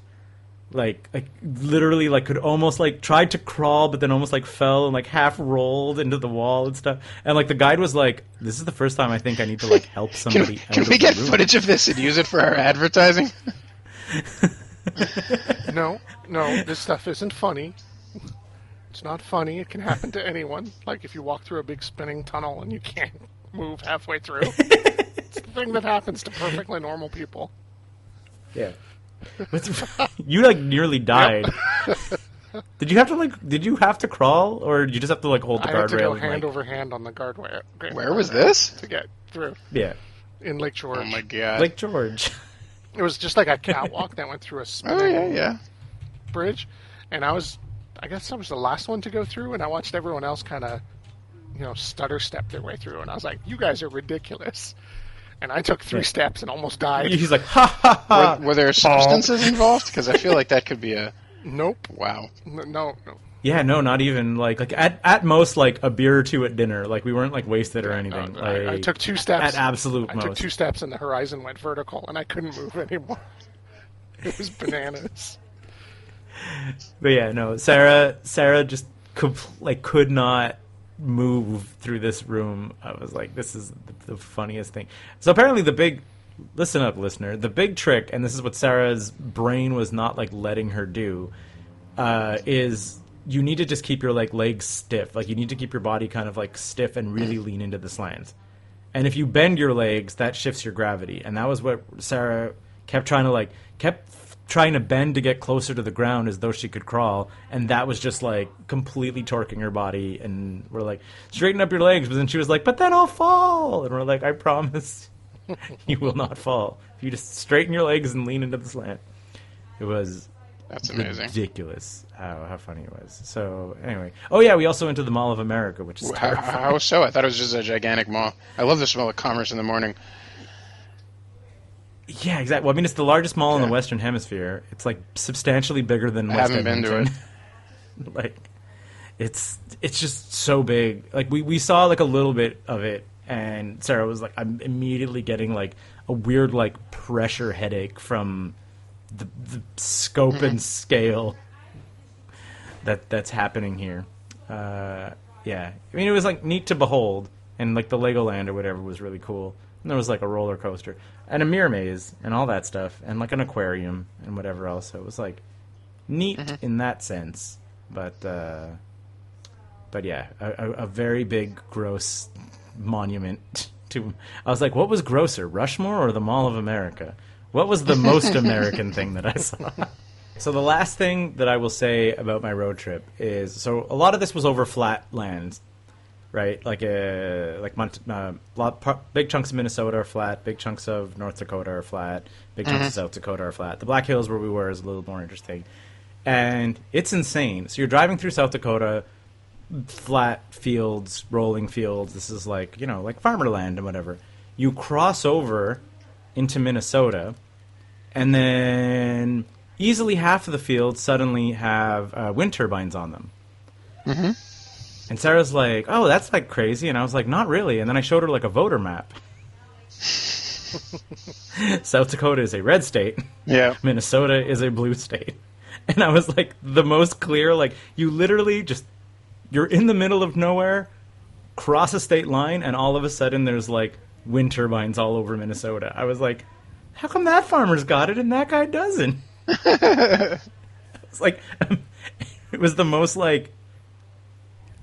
Like, like literally, like could almost like tried to crawl, but then almost like fell and like half rolled into the wall and stuff. And like the guide was like, "This is the first time I think I need to like help Can, somebody." can out we of get the room. footage of this and use it for our advertising? No, no, this stuff isn't funny. It's not funny. It can happen to anyone. Like if you walk through a big spinning tunnel and you can't move halfway through. it's the thing that happens to perfectly normal people. Yeah. you like nearly died. did you have to like? Did you have to crawl, or did you just have to like hold the I had to go guardrail? and, hand like- over hand on the guardrail. Where was this? To get through Yeah, in Lake George. Oh my god. Lake George. It was just like a catwalk that went through a spinning oh yeah, yeah. bridge, and I was, I guess I was the last one to go through, and I watched everyone else kind of you know, stutter step their way through, and I was like, "You guys are ridiculous." And I took three Yeah. steps and almost died. He's like, ha ha ha. Were, were there substances involved? Because I feel like that could be a Nope. wow. N- No, no. Yeah, no, not even like like at at most like a beer or two at dinner. Like we weren't like wasted or anything. No, I, I took two steps. at absolute I most. took two steps and the horizon went vertical, and I couldn't move anymore. It was bananas. But yeah, no, Sarah Sarah just compl- like could not move through this room. I was like, this is the, funniest thing. So apparently the big listen up listener, the big trick and this is what Sarah's brain was not like letting her do uh, is you need to just keep your like legs stiff. Like you need to keep your body kind of like stiff and really lean into the slants. And if you bend your legs, that shifts your gravity. And that was what Sarah kept trying to like kept trying to bend to get closer to the ground as though she could crawl, and that was just like completely torquing her body. And we're like, straighten up your legs, but then she was like, but then I'll fall. And we're like, I promise, you will not fall if you just straighten your legs and lean into the slant. It was That's amazing. ridiculous how how funny it was. So anyway, oh yeah, we also went to the Mall of America, which is How, how so? I thought it was just a gigantic mall. I love the smell of commerce in the morning. Yeah, exactly. Well, I mean, it's the largest mall in the Western Hemisphere. It's like substantially bigger than I West haven't been to Edmonton. like, it's it's just so big. Like we we saw like a little bit of it, and Sarah was like, I'm immediately getting like a weird like pressure headache from the the scope Mm-hmm. and scale that that's happening here. Uh, yeah, I mean, it was like neat to behold, and like the Legoland or whatever was really cool. And there was like a roller coaster and a mirror maze and all that stuff, and like an aquarium and whatever else. So it was like neat in that sense, but uh, but yeah, a, a, a very big, gross monument to. I was like, what was grosser, Rushmore or the Mall of America? What was the most American thing that I saw? So the last thing that I will say about my road trip is so a lot of this was over flat lands, right? Like uh, like Mont- uh, lot, par- big chunks of Minnesota are flat, big chunks of North Dakota are flat, big chunks of South Dakota are flat. The Black Hills where we were is a little more interesting, and it's insane. So you're driving through South Dakota, flat fields, rolling fields. This is like you know like farmer land and whatever. You cross over into Minnesota, and then easily half of the fields suddenly have uh, wind turbines on them. Mm-hmm. And Sarah's like, "Oh, that's like crazy," and I was like, "Not really." And then I showed her like a voter map. South Dakota is a red state. Yeah. Minnesota is a blue state. And I was like the most clear like you literally just you're in the middle of nowhere, cross a state line and all of a sudden there's like wind turbines all over Minnesota. I was like how come that farmer's got it and that guy doesn't? it's like it was the most like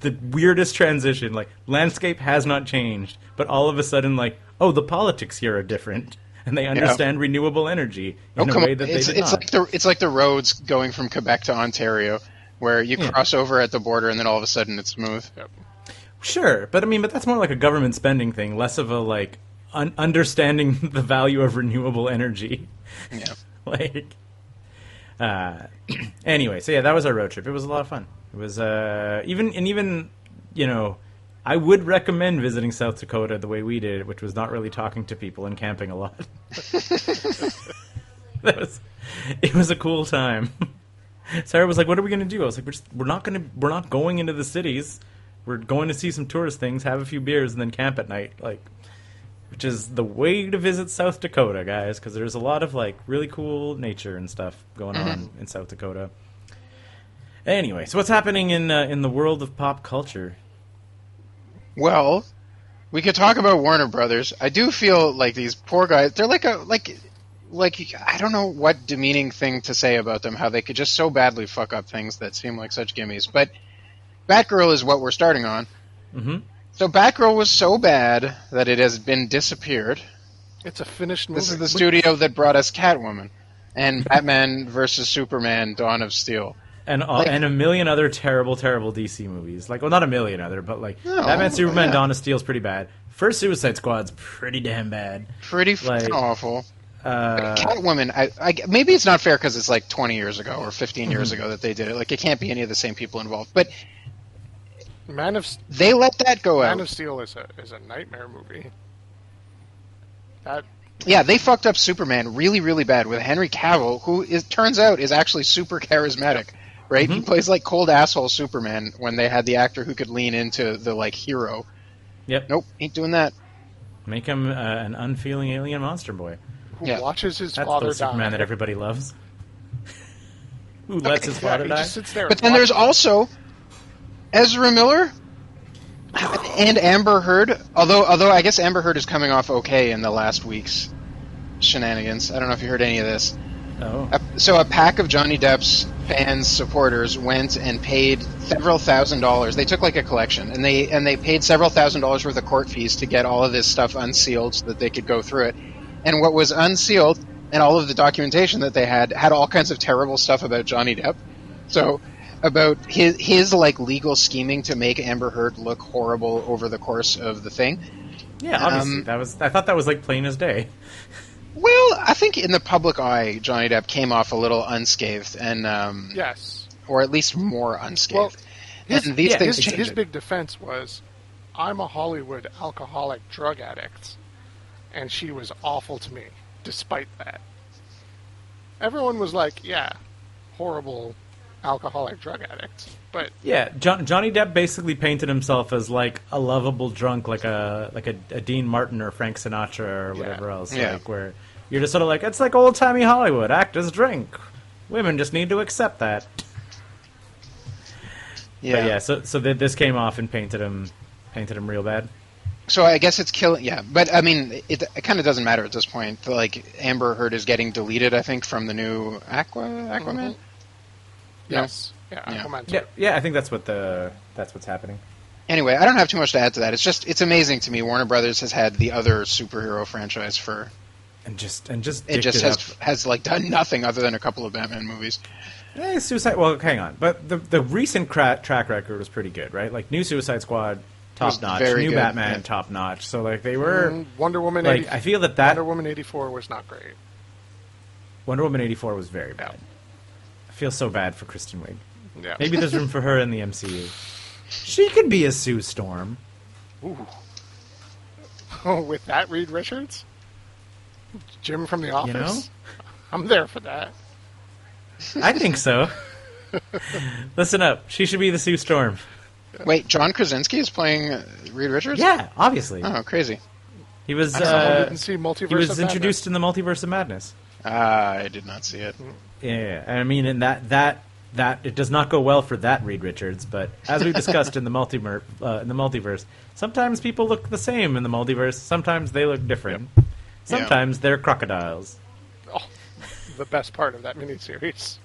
the weirdest transition. Like landscape has not changed, but all of a sudden, like oh, the politics here are different, and they understand renewable energy in Oh, a come way on. that it's, they did it's not. like the it's like the roads going from Quebec to Ontario, where you Yeah. cross over at the border and then all of a sudden it's smooth. Sure, but I mean, but that's more like a government spending thing, less of a like un- understanding the value of renewable energy. Yeah. like, uh, anyway, so yeah, that was our road trip. It was a lot of fun. It was uh, even and even you know, I would recommend visiting South Dakota the way we did, which was not really talking to people and camping a lot. that was it was a cool time. Sarah was like, "What are we going to do?" I was like, "We're just we're not going to we're not going into the cities. We're going to see some tourist things, have a few beers, and then camp at night." Like, which is the way to visit South Dakota, guys, because there's a lot of like really cool nature and stuff going on in South Dakota. Anyway, so what's happening in uh, in the world of pop culture? Well, we could talk about Warner Brothers. I do feel like these poor guys. They're like a like like I don't know what demeaning thing to say about them. How they could just so badly fuck up things that seem like such gimmies. But Batgirl is what we're starting on. Mhm. So Batgirl was so bad that it has been disappeared. It's a finished movie. This is the studio that brought us Catwoman and Batman versus Superman: Dawn of Steel. And uh, Like- and a million other terrible, terrible DC movies. Like, well, not a million other, but like No, Batman, Superman, yeah. Dawn of Steel is pretty bad. First Suicide Squad's pretty damn bad. Pretty Like, awful. Uh, Catwoman, I, I, maybe it's not fair because it's like 20 years ago or 15 years Mm-hmm. ago that they did it. Like, it can't be any of the same people involved. But Man of They let that go Man out. of Steel is a is a nightmare movie. That Yeah, they fucked up Superman really, really bad with Henry Cavill, who it turns out is actually super charismatic. Right? He plays like cold asshole Superman when they had the actor who could lean into the like hero. Yep. Nope, ain't doing that. Make him uh, an unfeeling alien monster boy. who Yeah. watches his That's father the Superman die. that everybody loves. Who lets his yeah, father he die? just sits there. But then there's watches. also Ezra Miller and Amber Heard. Although, although I guess Amber Heard is coming off okay in the last week's shenanigans. I don't know if you heard any of this. Oh, So a pack of Johnny Depp's fans, supporters, went and paid several thousand dollars. They took like a collection, and they and they paid several thousand dollars worth of court fees to get all of this stuff unsealed so that they could go through it. And what was unsealed and all of the documentation that they had had all kinds of terrible stuff about Johnny Depp. So about his his like legal scheming to make Amber Heard look horrible over the course of the thing. yeah. Obviously, um, that was. I thought that was like plain as day. Well, I think in the public eye, Johnny Depp came off a little unscathed, and um, yes. or at least more unscathed. Well, his, and these yeah, things his, his big defense was, "I'm a Hollywood alcoholic drug addict," and she was awful to me. Despite that, everyone was like, "Yeah, horrible alcoholic drug addict," but Yeah, John, Johnny Depp basically painted himself as like a lovable drunk, like a like a, a Dean Martin or Frank Sinatra or whatever else. Yeah. Like where you're just sort of like it's like old timey Hollywood. Actors drink. Women just need to accept that. yeah. But yeah, so so th- this came off and painted him painted him real bad. So I guess it's killing. Yeah, but I mean, it, it kind of doesn't matter at this point. Like Amber Heard is getting deleted, I think, from the new Aqua Aquaman. Mhm. Yes, yeah, Yeah. Aquaman Yeah, yeah, I think that's what the that's what's happening. Anyway, I don't have too much to add to that. It's just it's amazing to me. Warner Brothers has had the other superhero franchise for And just and just it just it has up. has like done nothing other than a couple of Batman movies. Eh, Suicide. Well, hang on, but the the recent cra- track record was pretty good, right? Like new Suicide Squad, top notch. New good, Batman, yeah. top notch. So like they were Mm, Wonder Woman. like 80, I feel that that Wonder Woman eighty four was not great. Wonder Woman eighty four was very Yeah. Bad. I feel so bad for Kristen Wiig. Yeah, Maybe there's room for her in the MCU. She could be a Sue Storm. Ooh. Oh, with that, Reed Richards, Jim from The Office. know? I'm there for that. I think so. Listen up. She should be the Sue Storm. Wait, John Krasinski is playing uh, Reed Richards? Yeah, obviously. Oh, crazy. He was Someone uh, didn't see Multiverse he was of introduced in the Multiverse of Madness. Ah, I did not see it. Yeah, I mean, in that that that it does not go well for that Reed Richards. But as we've discussed in the multimer uh, in the multiverse, sometimes people look the same in the multiverse. Sometimes they look different. Sometimes they're crocodiles. Oh, the best part of that miniseries.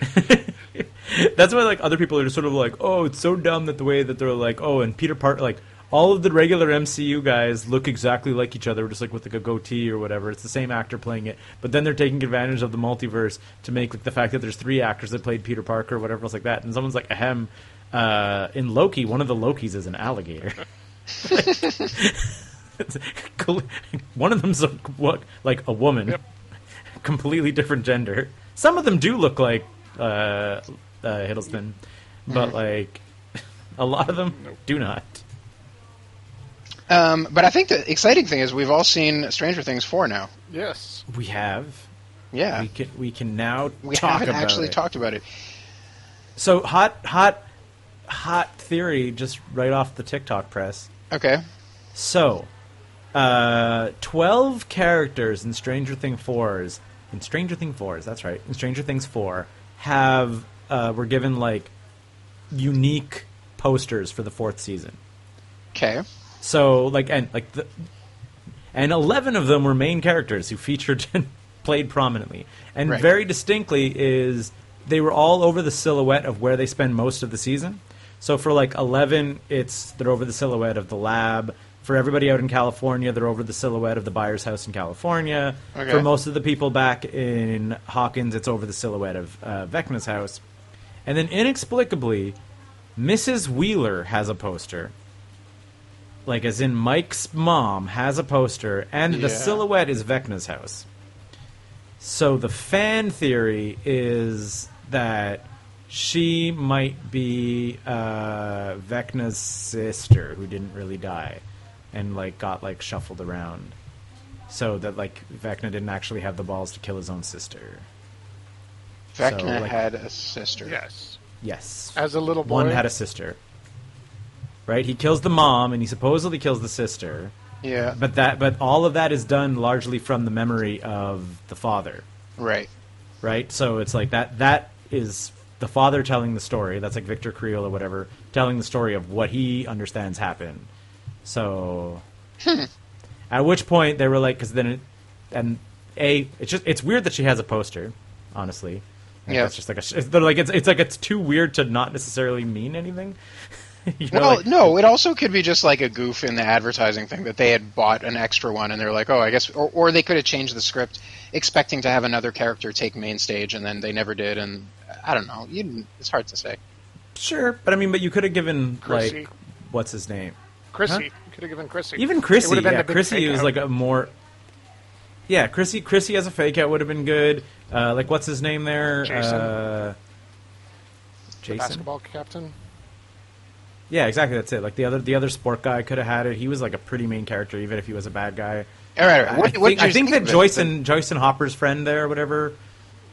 That's why like other people are just sort of like, oh, it's so dumb that the way that they're like, oh, and Peter Parker, like all of the regular MCU guys look exactly like each other, just like with like a goatee or whatever. It's the same actor playing it, but then they're taking advantage of the multiverse to make like the fact that there's three actors that played Peter Parker or whatever else like that. And someone's like, ahem, uh, in Loki, one of the Lokis is an alligator. One of them's a, like a woman, Yep. completely different gender. Some of them do look like uh, uh, Hiddleston, but like a lot of them do not. Um, but I think the exciting thing is we've all seen Stranger Things 4 now. Yes. We have. Yeah. We can we can now We talk haven't about actually it. talked about it. So hot, hot, hot theory just right off the TikTok press. Okay. So, uh, twelve characters in Stranger Thing fours in Stranger Thing fours. That's right. In Stranger Things four have uh, were given like unique posters for the fourth season. Okay. So like and like the and eleven of them were main characters who featured and played prominently, and Right. very distinctly is they were all over the silhouette of where they spend most of the season. So for like eleven, it's they're over the silhouette of the lab. For everybody out in California, they're over the silhouette of the Byers' house in California. Okay. For most of the people back in Hawkins, it's over the silhouette of uh, Vecna's house. And then inexplicably, Mrs. Wheeler has a poster. Like, as in Mike's mom has a poster, and the Yeah. silhouette is Vecna's house. So the fan theory is that she might be uh, Vecna's sister who didn't really die, and like got like shuffled around, so that like Vecna didn't actually have the balls to kill his own sister. Vecna So, like- had a sister. Yes. Yes, As a little boy. one had a sister. Right, he kills the mom, and he supposedly kills the sister. Yeah. But that, but all of that is done largely from the memory of the father. Right. right? So it's like that. That is the father telling the story. That's like Victor Creel or whatever, telling the story of what he understands happened. So, hmm. at which point they were like, because then, it, and a, it's just it's weird that she has a poster. Honestly, Like, Yeah. it's just like a, they're like it's it's like it's too weird to not necessarily mean anything. you know, Well, like- no, it also could be just like a goof in the advertising thing that they had bought an extra one and they're like, oh, I guess, or, or they could have changed the script expecting to have another character take main stage and then they never did. And I don't know. You, it's hard to say. sure, but I mean, but you could have given Chrissy. like what's his name? Chrissy. Huh? You could have given Chrissy. Even It Chrissy, would have been yeah, a big Chrissy fake was like a more. Yeah, Chrissy, Chrissy as a fake out would have been good. Uh, like, what's his name there? Jason. Uh, The Jason. basketball captain. Yeah, exactly. That's it. Like the other, the other sport guy could have had it. He was like a pretty main character, even if he was a bad guy. All right. I What, think, what did I you think think that of it? Joyce and Joyce and Hopper's friend there, or whatever,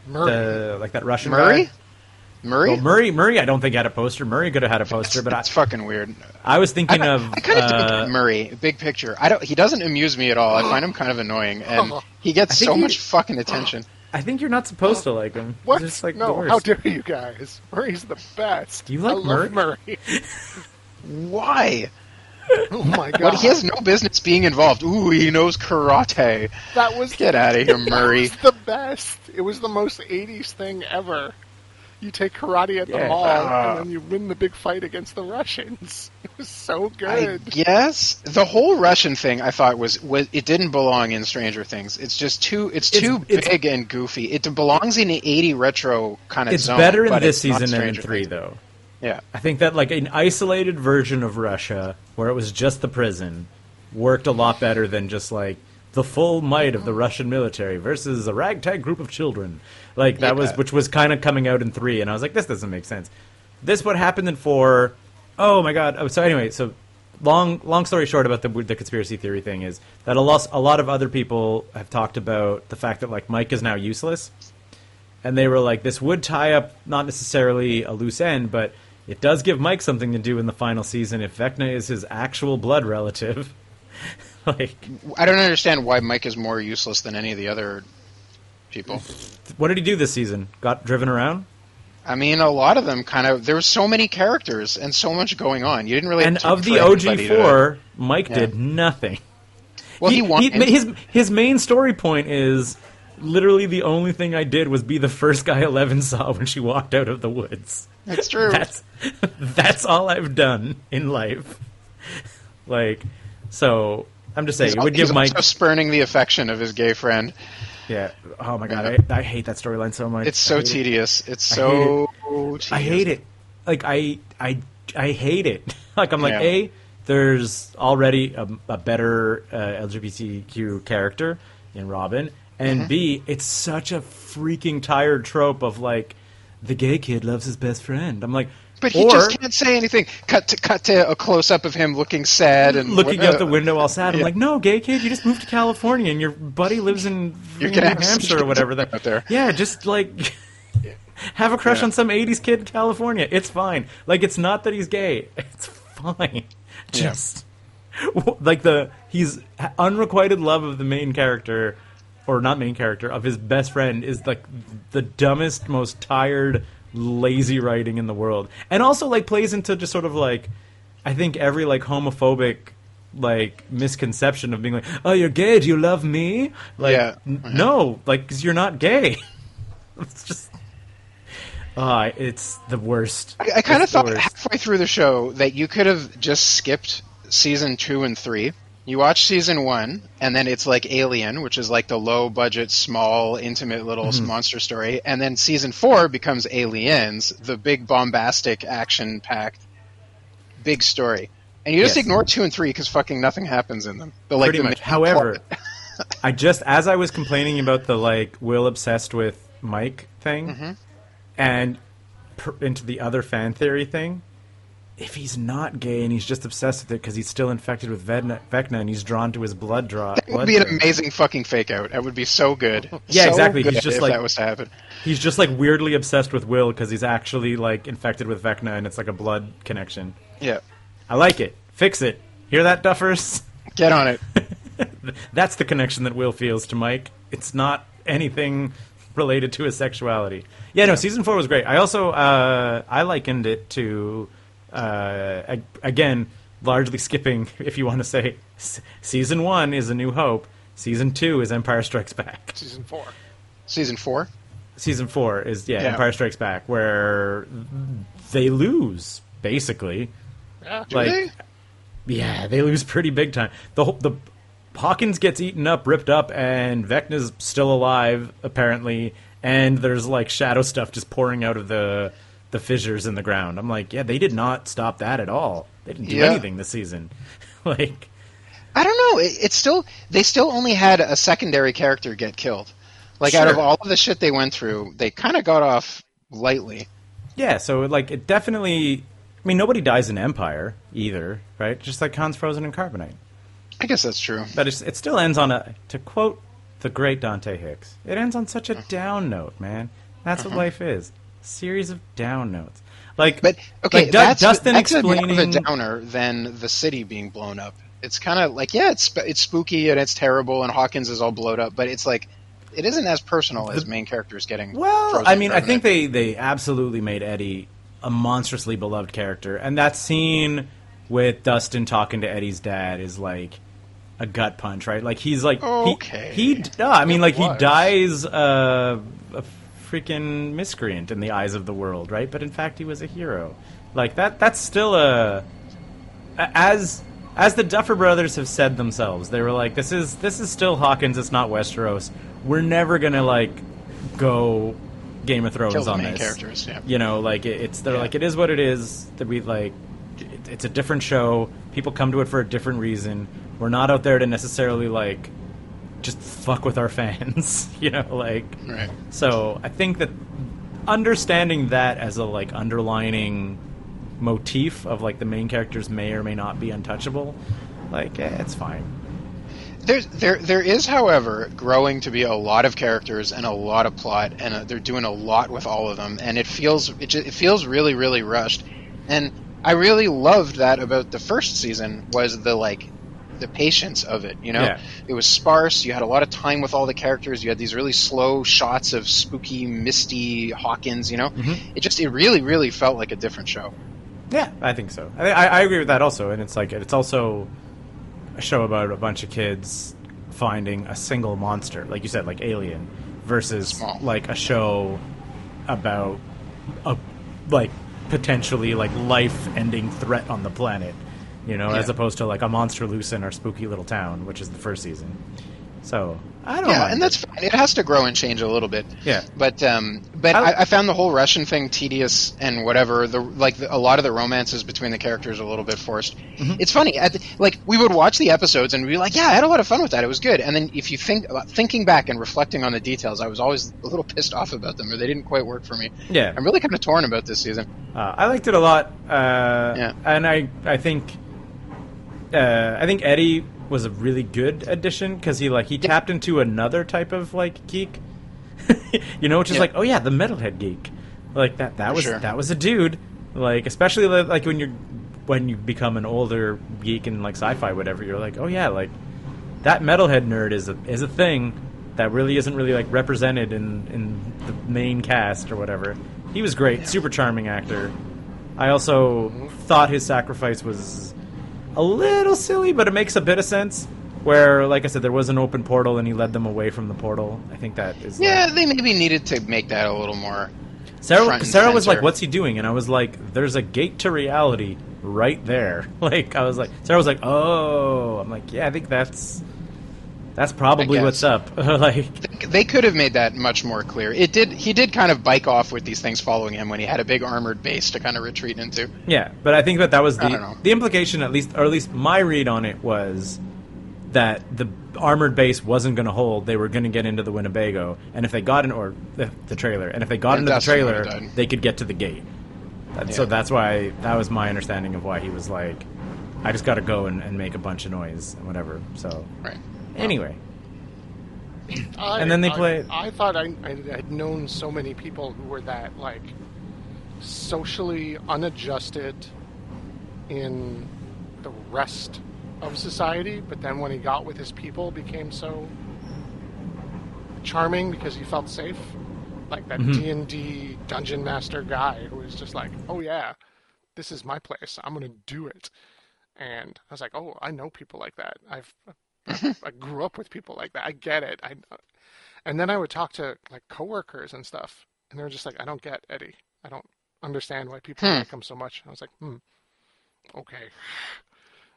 Murray. the like that Russian Murray? guy. Murray? Well, Murray, Murray, I don't think had a poster. Murray could have had a poster, but I, it's fucking weird. I was thinking I, of. I kind of uh, dig Murray, big picture. I don't. He doesn't amuse me at all. I find him kind of annoying, and he gets so he- much fucking attention. I think you're not supposed to oh, like him. What? He's just like no, worst. how dare you guys? Murray's the best. Do you like I love Murray? Murray. Why? oh my god. But he has no business being involved. Ooh, he knows karate. That was Get out of here, Murray. That was the best. It was the most '80s thing ever. You take karate at the mall, Ah. and then you win the big fight against the Russians. It was so good. Yes, the whole Russian thing I thought was, was it didn't belong in Stranger Things. It's just too it's, It's- too it's- big and goofy. It belongs in the 80 retro kind of It's zone. better in but this it's not season than in Stranger three, Things. though. Yeah. I think that like an isolated version of Russia, where it was just the prison, worked a lot better than just like the full might of the Russian military versus a ragtag group of children. Like that was, which was kind of coming out in three, and I was like, this doesn't make sense. This what happened in four. Oh my god! Oh, so anyway, so long long story short about the the conspiracy theory thing is that a lot a lot of other people have talked about the fact that like Mike is now useless and they were like, this would tie up not necessarily a loose end, but it does give Mike something to do in the final season if Vecna is his actual blood relative. like, I don't understand why Mike is more useless than any of the other people. what did he do this season? Got driven around? I mean, a lot of them kind of. There were so many characters and so much going on. You didn't really. And of the OG four, Mike Yeah. did nothing. well, he, won. his his main story point is literally the only thing I did was be the first guy Eleven saw when she walked out of the woods. That's true. That's that's all I've done in life. Like, so I'm just saying, He's it would he's give Mike. spurning the affection of his gay friend. Yeah. Oh my god, I, I hate that storyline so much. It's so hate it. tedious. It's I so tedious. I hate it. Like I I I hate it. like I'm like Yeah. a there's already a, a better uh, LGBTQ character in Robin, and Mm-hmm. B it's such a freaking tired trope of like the gay kid loves his best friend. I'm like, But he or just can't say anything. Cut to cut to a close up of him looking sad and looking what- out uh, the window all sad. I'm Yeah. like, no, gay kid, you just moved to California and your buddy lives in You're New Hampshire or whatever. That out there. Yeah, just like have a crush Yeah. on some '80s kid in California. It's fine. Like it's not that he's gay. It's fine. Just like the he's unrequited love of the main character, or not main character of his best friend is like the dumbest, most tired, lazy writing in the world, and also like plays into just sort of like I think every like homophobic like misconception of being like, oh, you're gay, do you love me? Like, Yeah. n- no, like, because you're not gay. it's just, ah, it's the worst. I, I kind of thought worst. halfway through the show that you could have just skipped season two and three. You watch season one, and then it's like Alien, which is like the low budget, small, intimate little Mm-hmm. monster story. And then season four becomes Aliens, the big bombastic, action packed, big story. And you just Yes. ignore two and three because fucking nothing happens in them. But like much. However, I just as I was complaining about the like Will obsessed with Mike thing, Mm-hmm. and per, into the other fan theory thing, if he's not gay and he's just obsessed with it because he's still infected with Vecna, Vecna and he's drawn to his blood draw, That would be an amazing fucking fake out. That would be so good. Yeah, So exactly. good He's just if like- that was to happen. He's just like weirdly obsessed with Will because he's actually like infected with Vecna and it's like a blood connection. Yeah, I like it. Fix it. Hear that, Duffers? get on it. That's the connection that Will feels to Mike. It's not anything related to his sexuality. Yeah, no, season four was great. I also uh, I likened it to uh, again largely skipping, if you want to say, s- season one is A New Hope. Season two is Empire Strikes Back. Season four. Season four. Season four is yeah, Yeah. Empire Strikes Back, where they lose basically. Yeah. Like- they? Yeah, they lose pretty big time. The whole, the Hawkins gets eaten up, ripped up, and Vecna's still alive apparently, and there's like shadow stuff just pouring out of the the fissures in the ground. I'm like, yeah, they did not stop that at all. They didn't do Yeah. anything this season. like, I don't know. It, it's still they still only had a secondary character get killed. Like out of all of the shit they went through, they kind of got off lightly. yeah, so like it definitely. I mean, nobody dies in Empire either, right? Just like Han's Frozen and Carbonite. I guess that's true. But it's, it still ends on a. To quote the great Dante Hicks, it ends on such a Uh-huh. down note, man. That's what life is. A series of down notes. Like, But okay, like that's, Dustin that's a more explaining. of a downer than the city being blown up. It's kind of like yeah, it's it's spooky and it's terrible, and Hawkins is all blowed up, but it's like it isn't as personal as main characters getting. Well, I mean, I think they they absolutely made Eddie a monstrously beloved character, and that scene with Dustin talking to Eddie's dad is like a gut punch, right? Like he's like he- Okay. he, no, I mean, like he dies uh, a freaking miscreant in the eyes of the world, right? But in fact, he was a hero. Like that. That's still a as as the Duffer Brothers have said themselves, they were like, "This is this is still Hawkins. It's not Westeros. We're never gonna like go Game of Thrones kill the on main this. characters. Yeah. You know, like it, it's they're Yeah. like it is what it is. That we like. It, it's a different show. People come to it for a different reason. We're not out there to necessarily like just fuck with our fans. you know, like Right. so I think that understanding that as a like underlining motif of like the main characters may or may not be untouchable, like eh, it's fine. There's there there is, however, growing to be a lot of characters and a lot of plot, and uh, they're doing a lot with all of them, and it feels it, ju- it feels really really rushed, and I really loved that about the first season was the like the patience of it. You know, Yeah. it was sparse. You had a lot of time with all the characters. You had these really slow shots of spooky, misty Hawkins. You know, mm-hmm. it just it really really felt like a different show. Yeah, I think so. I, I, I agree with that also, and it's like it's also a show about a bunch of kids finding a single monster, like you said, like Alien, versus Small. like a show about a like potentially like life-ending threat on the planet. You know, as opposed to like a monster loose in our spooky little town, which is the first season. So I don't. Yeah, mind and that's fine. It has to grow and change a little bit. Yeah. But um, but I- I, found the whole Russian thing tedious and whatever. The like the, a lot of the romances between the characters are a little bit forced. Mm-hmm. It's funny. At the, like we would watch the episodes and we'd be like, yeah, I had a lot of fun with that. It was good. And then if you think about thinking back and reflecting on the details, I was always a little pissed off about them or they didn't quite work for me. Yeah. I'm really kind of torn about this season. Uh, I liked it a lot, uh, Yeah. and I I think uh, I think Eddie was a really good addition because he like he tapped into another type of like geek, you know, which is Yeah. like oh yeah, the metalhead geek, like that that For was sure. that was a dude, like especially like when you're when you become an older geek in like sci-fi whatever, you're like oh yeah, like that metalhead nerd is a is a thing that really isn't really like represented in in the main cast or whatever. He was great, super charming actor. I also thought his sacrifice was a little silly, but it makes a bit of sense. Where, like I said, there was an open portal and he led them away from the portal. I think that is. like- Yeah, they maybe needed to make that a little more. Sarah, Sarah was like, "What's he doing?" And I was like, "There's a gate to reality right there." Like I was like, Sarah was like, "Oh," I'm like, "Yeah, I think that's that's probably what's up." like, They could have made that much more clear. It did. He did kind of bike off with these things following him when he had a big armored base to kind of retreat into. Yeah, but I think that that was the the implication, at least, or at least my read on it was that the armored base wasn't going to hold. They were going to get into the Winnebago, and if they got in, or the, the trailer, and if they got And into the trailer, they could get to the gate. And So that's why that was my understanding of why he was like, I just got to go and, and make a bunch of noise and whatever. So Right. Anyway, I, And then they I- play- I, thought I, I had known so many people who were that like socially unadjusted in the rest of society, but then when he got with his people, became so charming because he felt safe. Like that Mhm. D and D dungeon master guy who was just like, "Oh yeah, this is my place. I'm gonna do it." And I was like, "Oh, I know people like that. I've I grew up with people like that. I get it. I and then I would talk to like coworkers and stuff, and they're just like, "I don't get Eddie. I don't understand why people Hmm. like him so much." I was like, "Hmm, okay,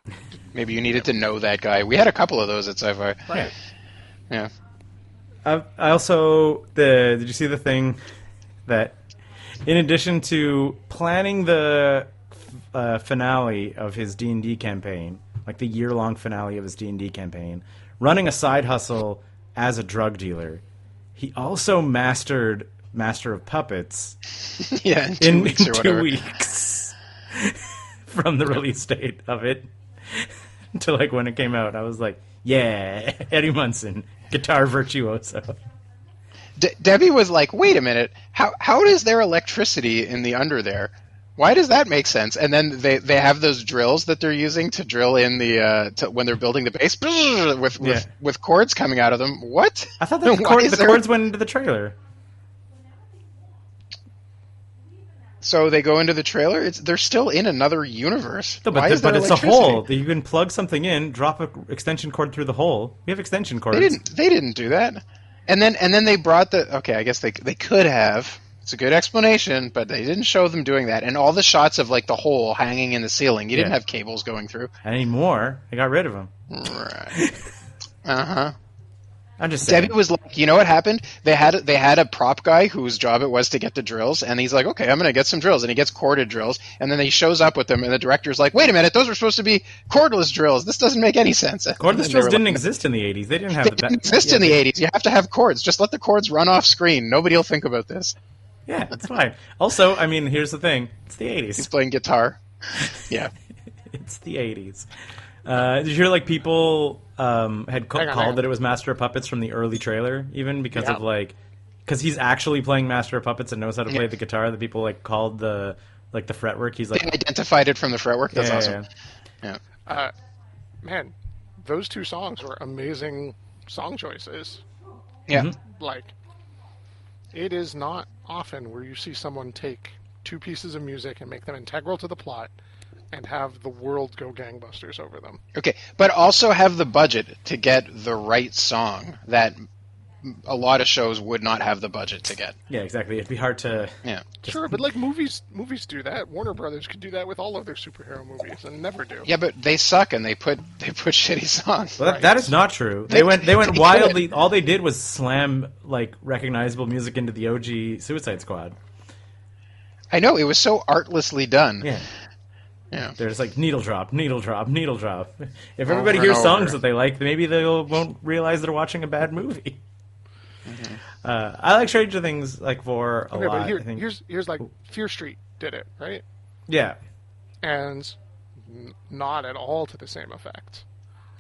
Maybe you needed to know that guy. We had a couple of those at Sci-Fi. right." Yeah. I, I also the did you see the thing that in addition to planning the uh, finale of his D and D campaign, like the year long finale of his D and D campaign, running a side hustle as a drug dealer, he also mastered Master of Puppets yeah. In two in, weeks in or two weeks from the release date of it to like when it came out. I was like, yeah, Eddie Munson, guitar virtuoso. De- Debbie was like, "Wait a minute. How how is there electricity in the under there? Why does that make sense?" And then they, they have those drills that they're using to drill in the uh, to, when they're building the base with with, Yeah. with cords coming out of them. What? I thought the, cord, the there- chords went into the trailer. So they go into the trailer. It's they're still in another universe. No, but Why the- is but it's a hole. You can plug something in, drop an extension cord through the hole. We have extension cords. They didn't. They didn't do that. And then and then they brought the. Okay, I guess they they could have. It's a good explanation, but they didn't show them doing that. And all the shots of like the hole hanging in the ceiling, you didn't have cables going through. anymore. They got rid of them. Right. Uh huh. I'm just saying. Debbie was like, you know what happened? They had they had a prop guy whose job it was to get the drills, and he's like, okay, I'm gonna get some drills, and he gets corded drills, and then he shows up with them, and the director's like, wait a minute, those were supposed to be cordless drills. This doesn't make any sense. Cordless drills didn't like, exist in the 80s. They didn't have They the didn't exist in the 80s. You have to have cords. Just let the cords run off screen. Nobody will think about this. Yeah, that's fine. Also, I mean, here's the thing. It's the 80s. He's playing guitar. Yeah. It's the 80s. Uh, did you hear like people um, had ca- Hang on, called that it was Master of Puppets from the early trailer, even because Yeah. of like because he's actually playing Master of Puppets and knows how to play Yeah. the guitar. That people like called the like the fretwork. He's They like, identified it from the fretwork. That's yeah, yeah, awesome. yeah. Yeah. Uh, man, those two songs were amazing song choices. Yeah. Mm-hmm. Like, it is not often where you see someone take two pieces of music and make them integral to the plot and have the world go gangbusters over them. Okay, but also have the budget to get the right song that a lot of shows would not have the budget to get. Yeah, exactly. It'd be hard to. Yeah. Sure, but like movies, movies do that. Warner Brothers could do that with all of their superhero movies, and never do. Yeah, but they suck and they put they put shitty songs. Well, that, that is not true. They, They- went. They went they wildly. All they did was slam like recognizable music into the OG Suicide Squad. I know it was so artlessly done. Yeah. Yeah. They're just like needle drop, needle drop, needle drop. If everybody Over hears songs that they like, maybe they won't realize they're watching a bad movie. Uh, I like Stranger Things like for a Okay, lot. but here, I think. here's here's like Fear Street did it right, yeah, and n- not at all to the same effect.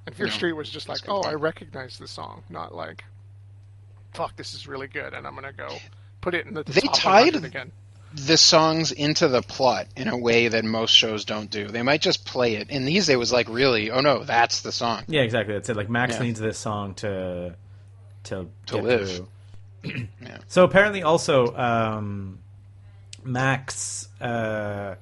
And Fear No, Street was just like, oh, I recognize this song, not like, fuck, this is really good, and I'm gonna go put it in the They top tied- again. The songs into the plot in a way that most shows don't do. They might just play it. In these, it was like, really, oh no, that's the song. yeah, exactly. That's it. Like Max Yeah. needs this song to to To live. Yeah. So apparently, also um, Max uh,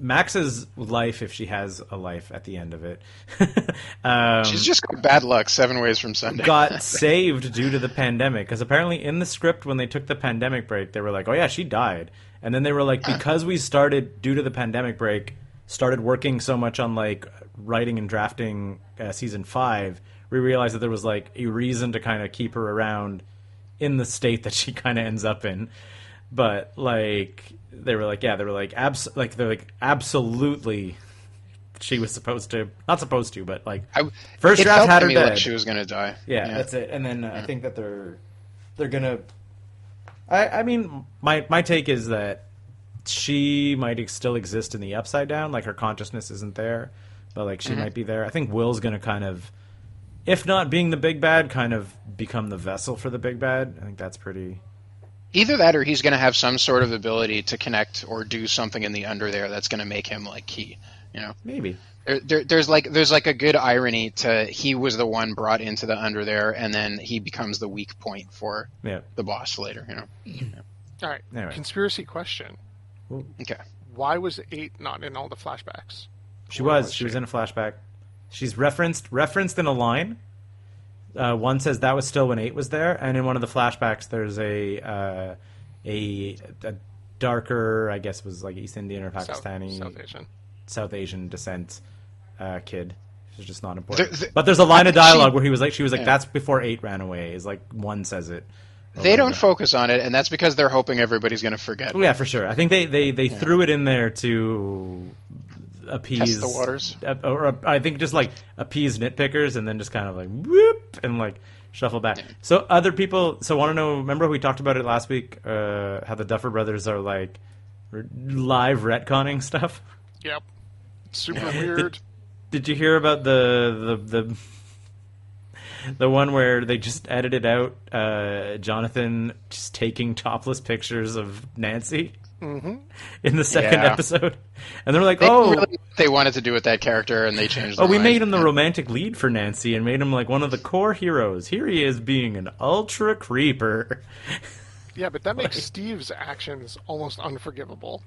Max's life, if she has a life at the end of it, um, She's just got bad luck seven ways from Sunday. got saved due to the pandemic. Because apparently, in the script, when they took the pandemic break, they were like, "Oh yeah, she died," and then they were like, "Because we started due to the pandemic break, started working so much on like writing and drafting uh, season five, we realized that there was like a reason to kind of keep her around in the state that she kind of ends up in." But like they were like, yeah, they were like, abs- like they're like absolutely she was supposed to not supposed to, but like I, first it draft felt had to her me dead. like she was gonna die. Yeah, that's it. And then uh, I think that they're they're gonna. I I mean, my my take is that she might still exist in the upside down, like her consciousness isn't there, but like she might be there. I think Will's gonna kind of, if not being the big bad, kind of become the vessel for the big bad. I think that's pretty. Either that, or he's gonna have some sort of ability to connect or do something in the under there that's gonna make him like key. You know, Maybe. there, there, there's like there's like a good irony to he was the one brought into the under there, and then he becomes the weak point for Yeah. the boss later. You know, All right. Anyway. Conspiracy question: okay. Why was eight not in all the flashbacks? She was. was She was in a flashback. She's referenced referenced in a line. Uh, one says that was still when eight was there, and in one of the flashbacks, there's a uh, a, a darker, I guess, was like East Indian or Pakistani, South Asian. South Asian descent uh, kid. She's just not important. The- the- but there's a line of dialogue she- where he was like, she was like, Yeah. "That's before eight ran away." Is like one says it. They don't focus on it, and that's because they're hoping everybody's gonna forget. Oh, yeah, for sure. I think they they, they threw it in there to appease Test the waters. or I think just like appease nitpickers, and then just kind of like whoop and like shuffle back. So other people, so want to know? Remember we talked about it last week? Uh, how the Duffer Brothers are like live retconning stuff. Yep. Super weird. Did you hear about the the the the one where they just edited out uh, Jonathan just taking topless pictures of Nancy in the second Yeah. episode, and they're like, They "Oh, really they wanted to do with that character, and they changed. oh, we mind. made him the romantic lead for Nancy and made him like one of the core heroes. Here he is being an ultra creeper." Yeah, but that makes Steve's actions almost unforgivable.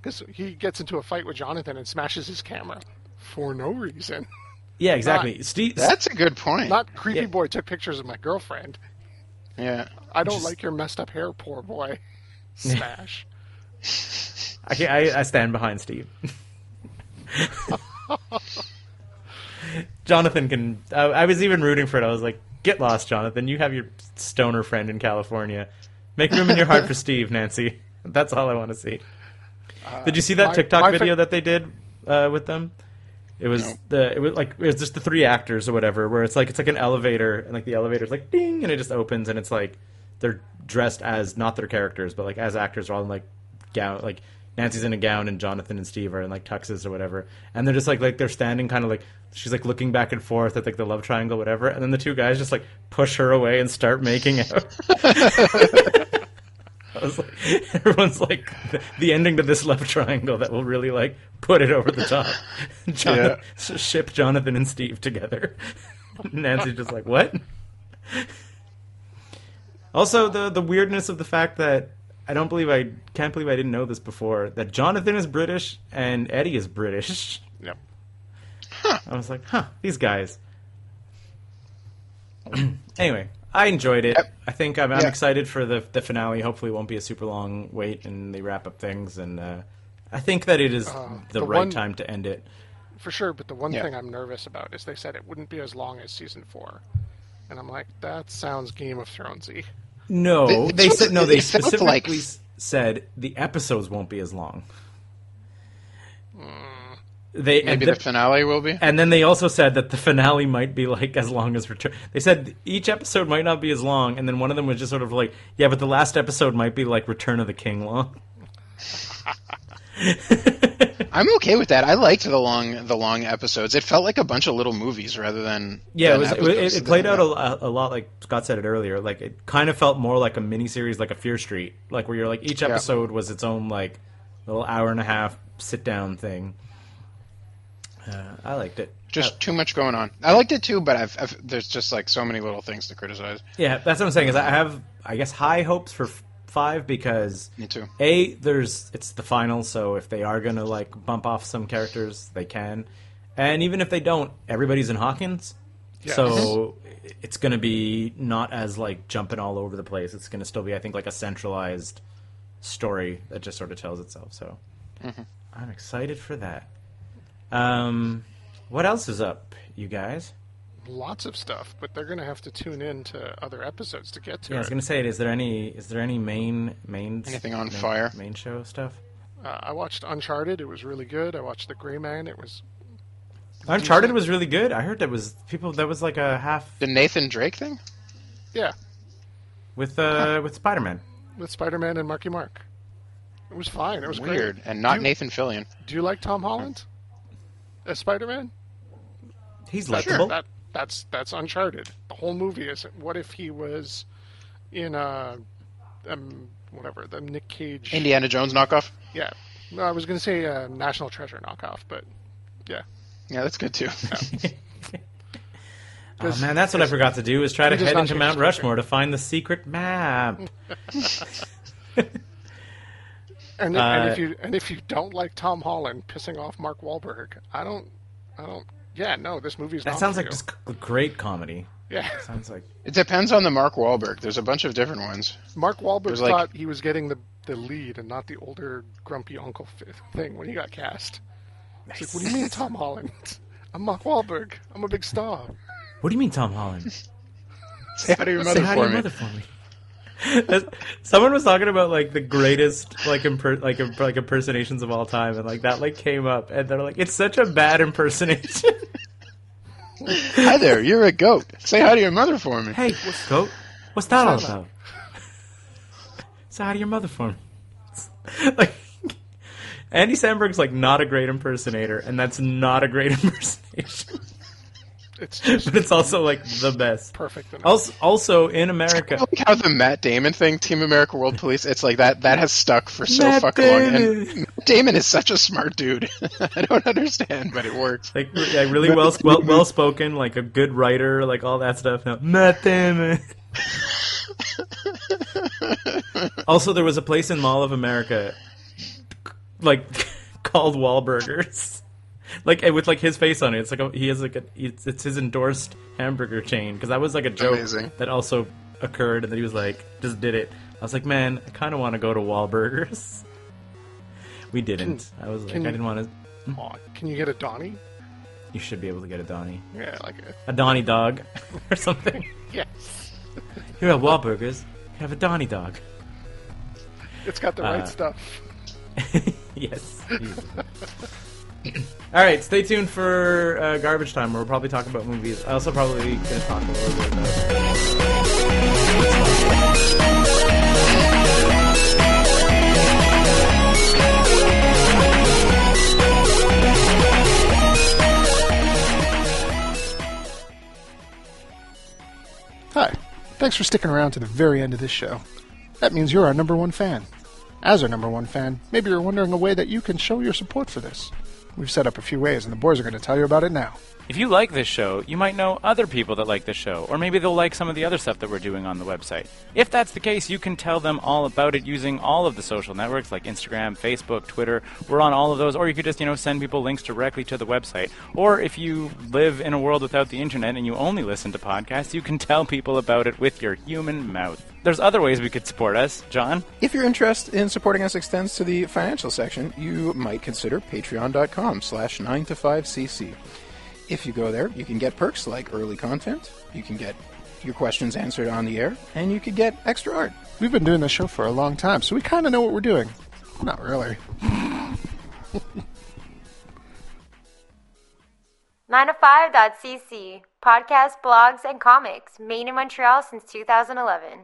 Because he gets into a fight with Jonathan and smashes his camera for no reason. Yeah, exactly. Steve, That's a good point. Not creepy Yeah. boy took pictures of my girlfriend. yeah. I don't Just- like your messed up hair, poor boy. Smash. I, I, I stand behind Steve. Jonathan can. I, I was even rooting for it. I was like, "Get lost, Jonathan. You have your stoner friend in California. Make room in your heart for Steve, Nancy. That's all I want to see." did you see that my- TikTok my fa- video that they did uh, with them? It was No. the it was like it was just the three actors or whatever. Where it's like it's like an elevator and like the elevator's like ding and it just opens and it's like they're dressed as not their characters but like as actors all in like gown like Nancy's in a gown and Jonathan and Steve are in like tuxes or whatever and they're just like like they're standing kind of like she's like looking back and forth at like the love triangle whatever and then the two guys just like push her away and start making out. I was like, everyone's like the, the ending to this love triangle that will really like put it over the top. Jonathan, Ship Jonathan and Steve together. Nancy's just like what? Also, the the weirdness of the fact that I don't believe I can't believe I didn't know this before that Jonathan is British and Eddie is British. Yep. Huh. I was like, huh, these guys. anyway, I enjoyed it. Yep. I think I'm, I'm Yeah. excited for the the finale. Hopefully, it won't be a super long wait and they wrap up things. And uh, I think that it is Uh, the, the right one- time to end it. For sure, but the one Yeah. thing I'm nervous about is they said it wouldn't be as long as season four. And I'm like, that sounds Game of Thronesy. No, It- they said no. They specifically like- s- said the episodes won't be as long. Hmm. They Maybe the- the finale will be. and then they also said that the finale might be like as long as Return. They said each episode might not be as long, and then one of them was just sort of like, yeah, but the last episode might be like Return of the King long. I'm okay with that. I liked the long the long episodes. It felt like a bunch of little movies rather than Yeah, it than. It, was- it, it played out a, a lot like Scott said it earlier. Like it kind of felt more like a miniseries, like a Fear Street, like where you're like each episode was its own like little hour and a half sit down thing. Uh, I liked it. just too much going on. I liked it too, but I've, I've there's just like so many little things to criticize. Yeah, that's what I'm saying. Is I have, I guess, high hopes for five because Me too. a there's it's the final, so if they are gonna like bump off some characters, they can, and even if they don't, everybody's in Hawkins, Yes. so it's gonna be not as like jumping all over the place. It's gonna still be, I think, like a centralized story that just sort of tells itself. So I'm excited for that. Um, what else is up, you guys? Lots of stuff, but they're going to have to tune in to other episodes to get to Yeah, I was gonna say, is there any is there any main main Anything on main, fire? main show stuff? Uh, I watched Uncharted. It was really good. I watched The Gray Man. It was Uncharted Decent. was really good. I heard that was people that was like a half The Nathan Drake thing? yeah with uh with Spider Man. with Spider-Man and Marky Mark. It was fine. It was Weird. Great. And not You- Nathan Fillion. Do you like Tom Holland as Spider-Man? He's That- likable. That that's that's Uncharted. The whole movie is what if he was in uh um whatever the Nick Cage Indiana Jones knockoff? Yeah, no, I was going to say uh, National Treasure knockoff, but yeah, Yeah, that's good too. Oh man, that's what I forgot to do is try to head into Mount his picture. Rushmore to find the secret map. and, Uh, and if you and if you don't like Tom Holland pissing off Mark Wahlberg, I don't, I don't. Yeah, no, this movie's That not sounds for like you. just a great comedy. yeah. Sounds like it depends on the Mark Wahlberg. There's a bunch of different ones. Mark Wahlberg There's like- thought he was getting the the lead and not the older grumpy uncle thing when he got cast. He's like, what do you mean, Tom Holland? I'm Mark Wahlberg. I'm a big star. What do you mean, Tom Holland? Say hi to your Say mother hi to for your me. mother for me. That's- Someone was talking about like the greatest like imper- like im- like impersonations of all time, and like that like came up, and they're like, it's such a bad impersonation. Hi there, you're a goat. Say hi to your mother for me. hey, what's goat, what's that all about? Say hi to your mother for me. like Andy Samberg's like not a great impersonator, and that's not a great impersonation, It's just but it's also like the best. perfect. enough. Also, also in America, I like how the Matt Damon thing, Team America World Police, it's like that that has stuck for so Matt fucking long. Damon. And Matt Damon is such a smart dude. I don't understand, but it works. like yeah, really well well well spoken, like a good writer, like all that stuff. No, Matt Damon. also, there was a place in Mall of America, like called Wahlburgers, like with like his face on it. It's like a, he has like a it's, it's his endorsed hamburger chain because that was like a joke Amazing. that also occurred, and then he was like just did it. I was like, man, I kind of want to go to Wahlburgers. We didn't. I was like, I didn't want to. Aw, can you get a Donnie? You should be able to get a Donnie. Yeah, like a, a Donnie dog or something. yes. Here at Wahlburgers, you have a Donnie dog. It's got the Uh, right stuff. yes. All right, stay tuned for uh, garbage time. Where we'll probably talk about movies. I also probably gonna talk a little bit about. Hi. Thanks for sticking around to the very end of this show. That means you're our number one fan. As our number one fan, maybe you're wondering a way that you can show your support for this. We've set up a few ways, and the boys are going to tell you about it now. If you like this show, you might know other people that like this show, or maybe they'll like some of the other stuff that we're doing on the website. If that's the case, you can tell them all about it using all of the social networks like Instagram, Facebook, Twitter. We're on all of those, or you could just, you know, send people links directly to the website. Or if you live in a world without the internet and you only listen to podcasts, you can tell people about it with your human mouth. There's other ways we could support us, John. If your interest in supporting us extends to the financial section, you might consider patreon.com slash 9 to 5cc. If you go there, you can get perks like early content, you can get your questions answered on the air, and you could get extra art. We've been doing this show for a long time, so we kind of know what we're doing. Not really. 9to5.cc. Podcasts, blogs, and comics. Made in Montreal since 2011.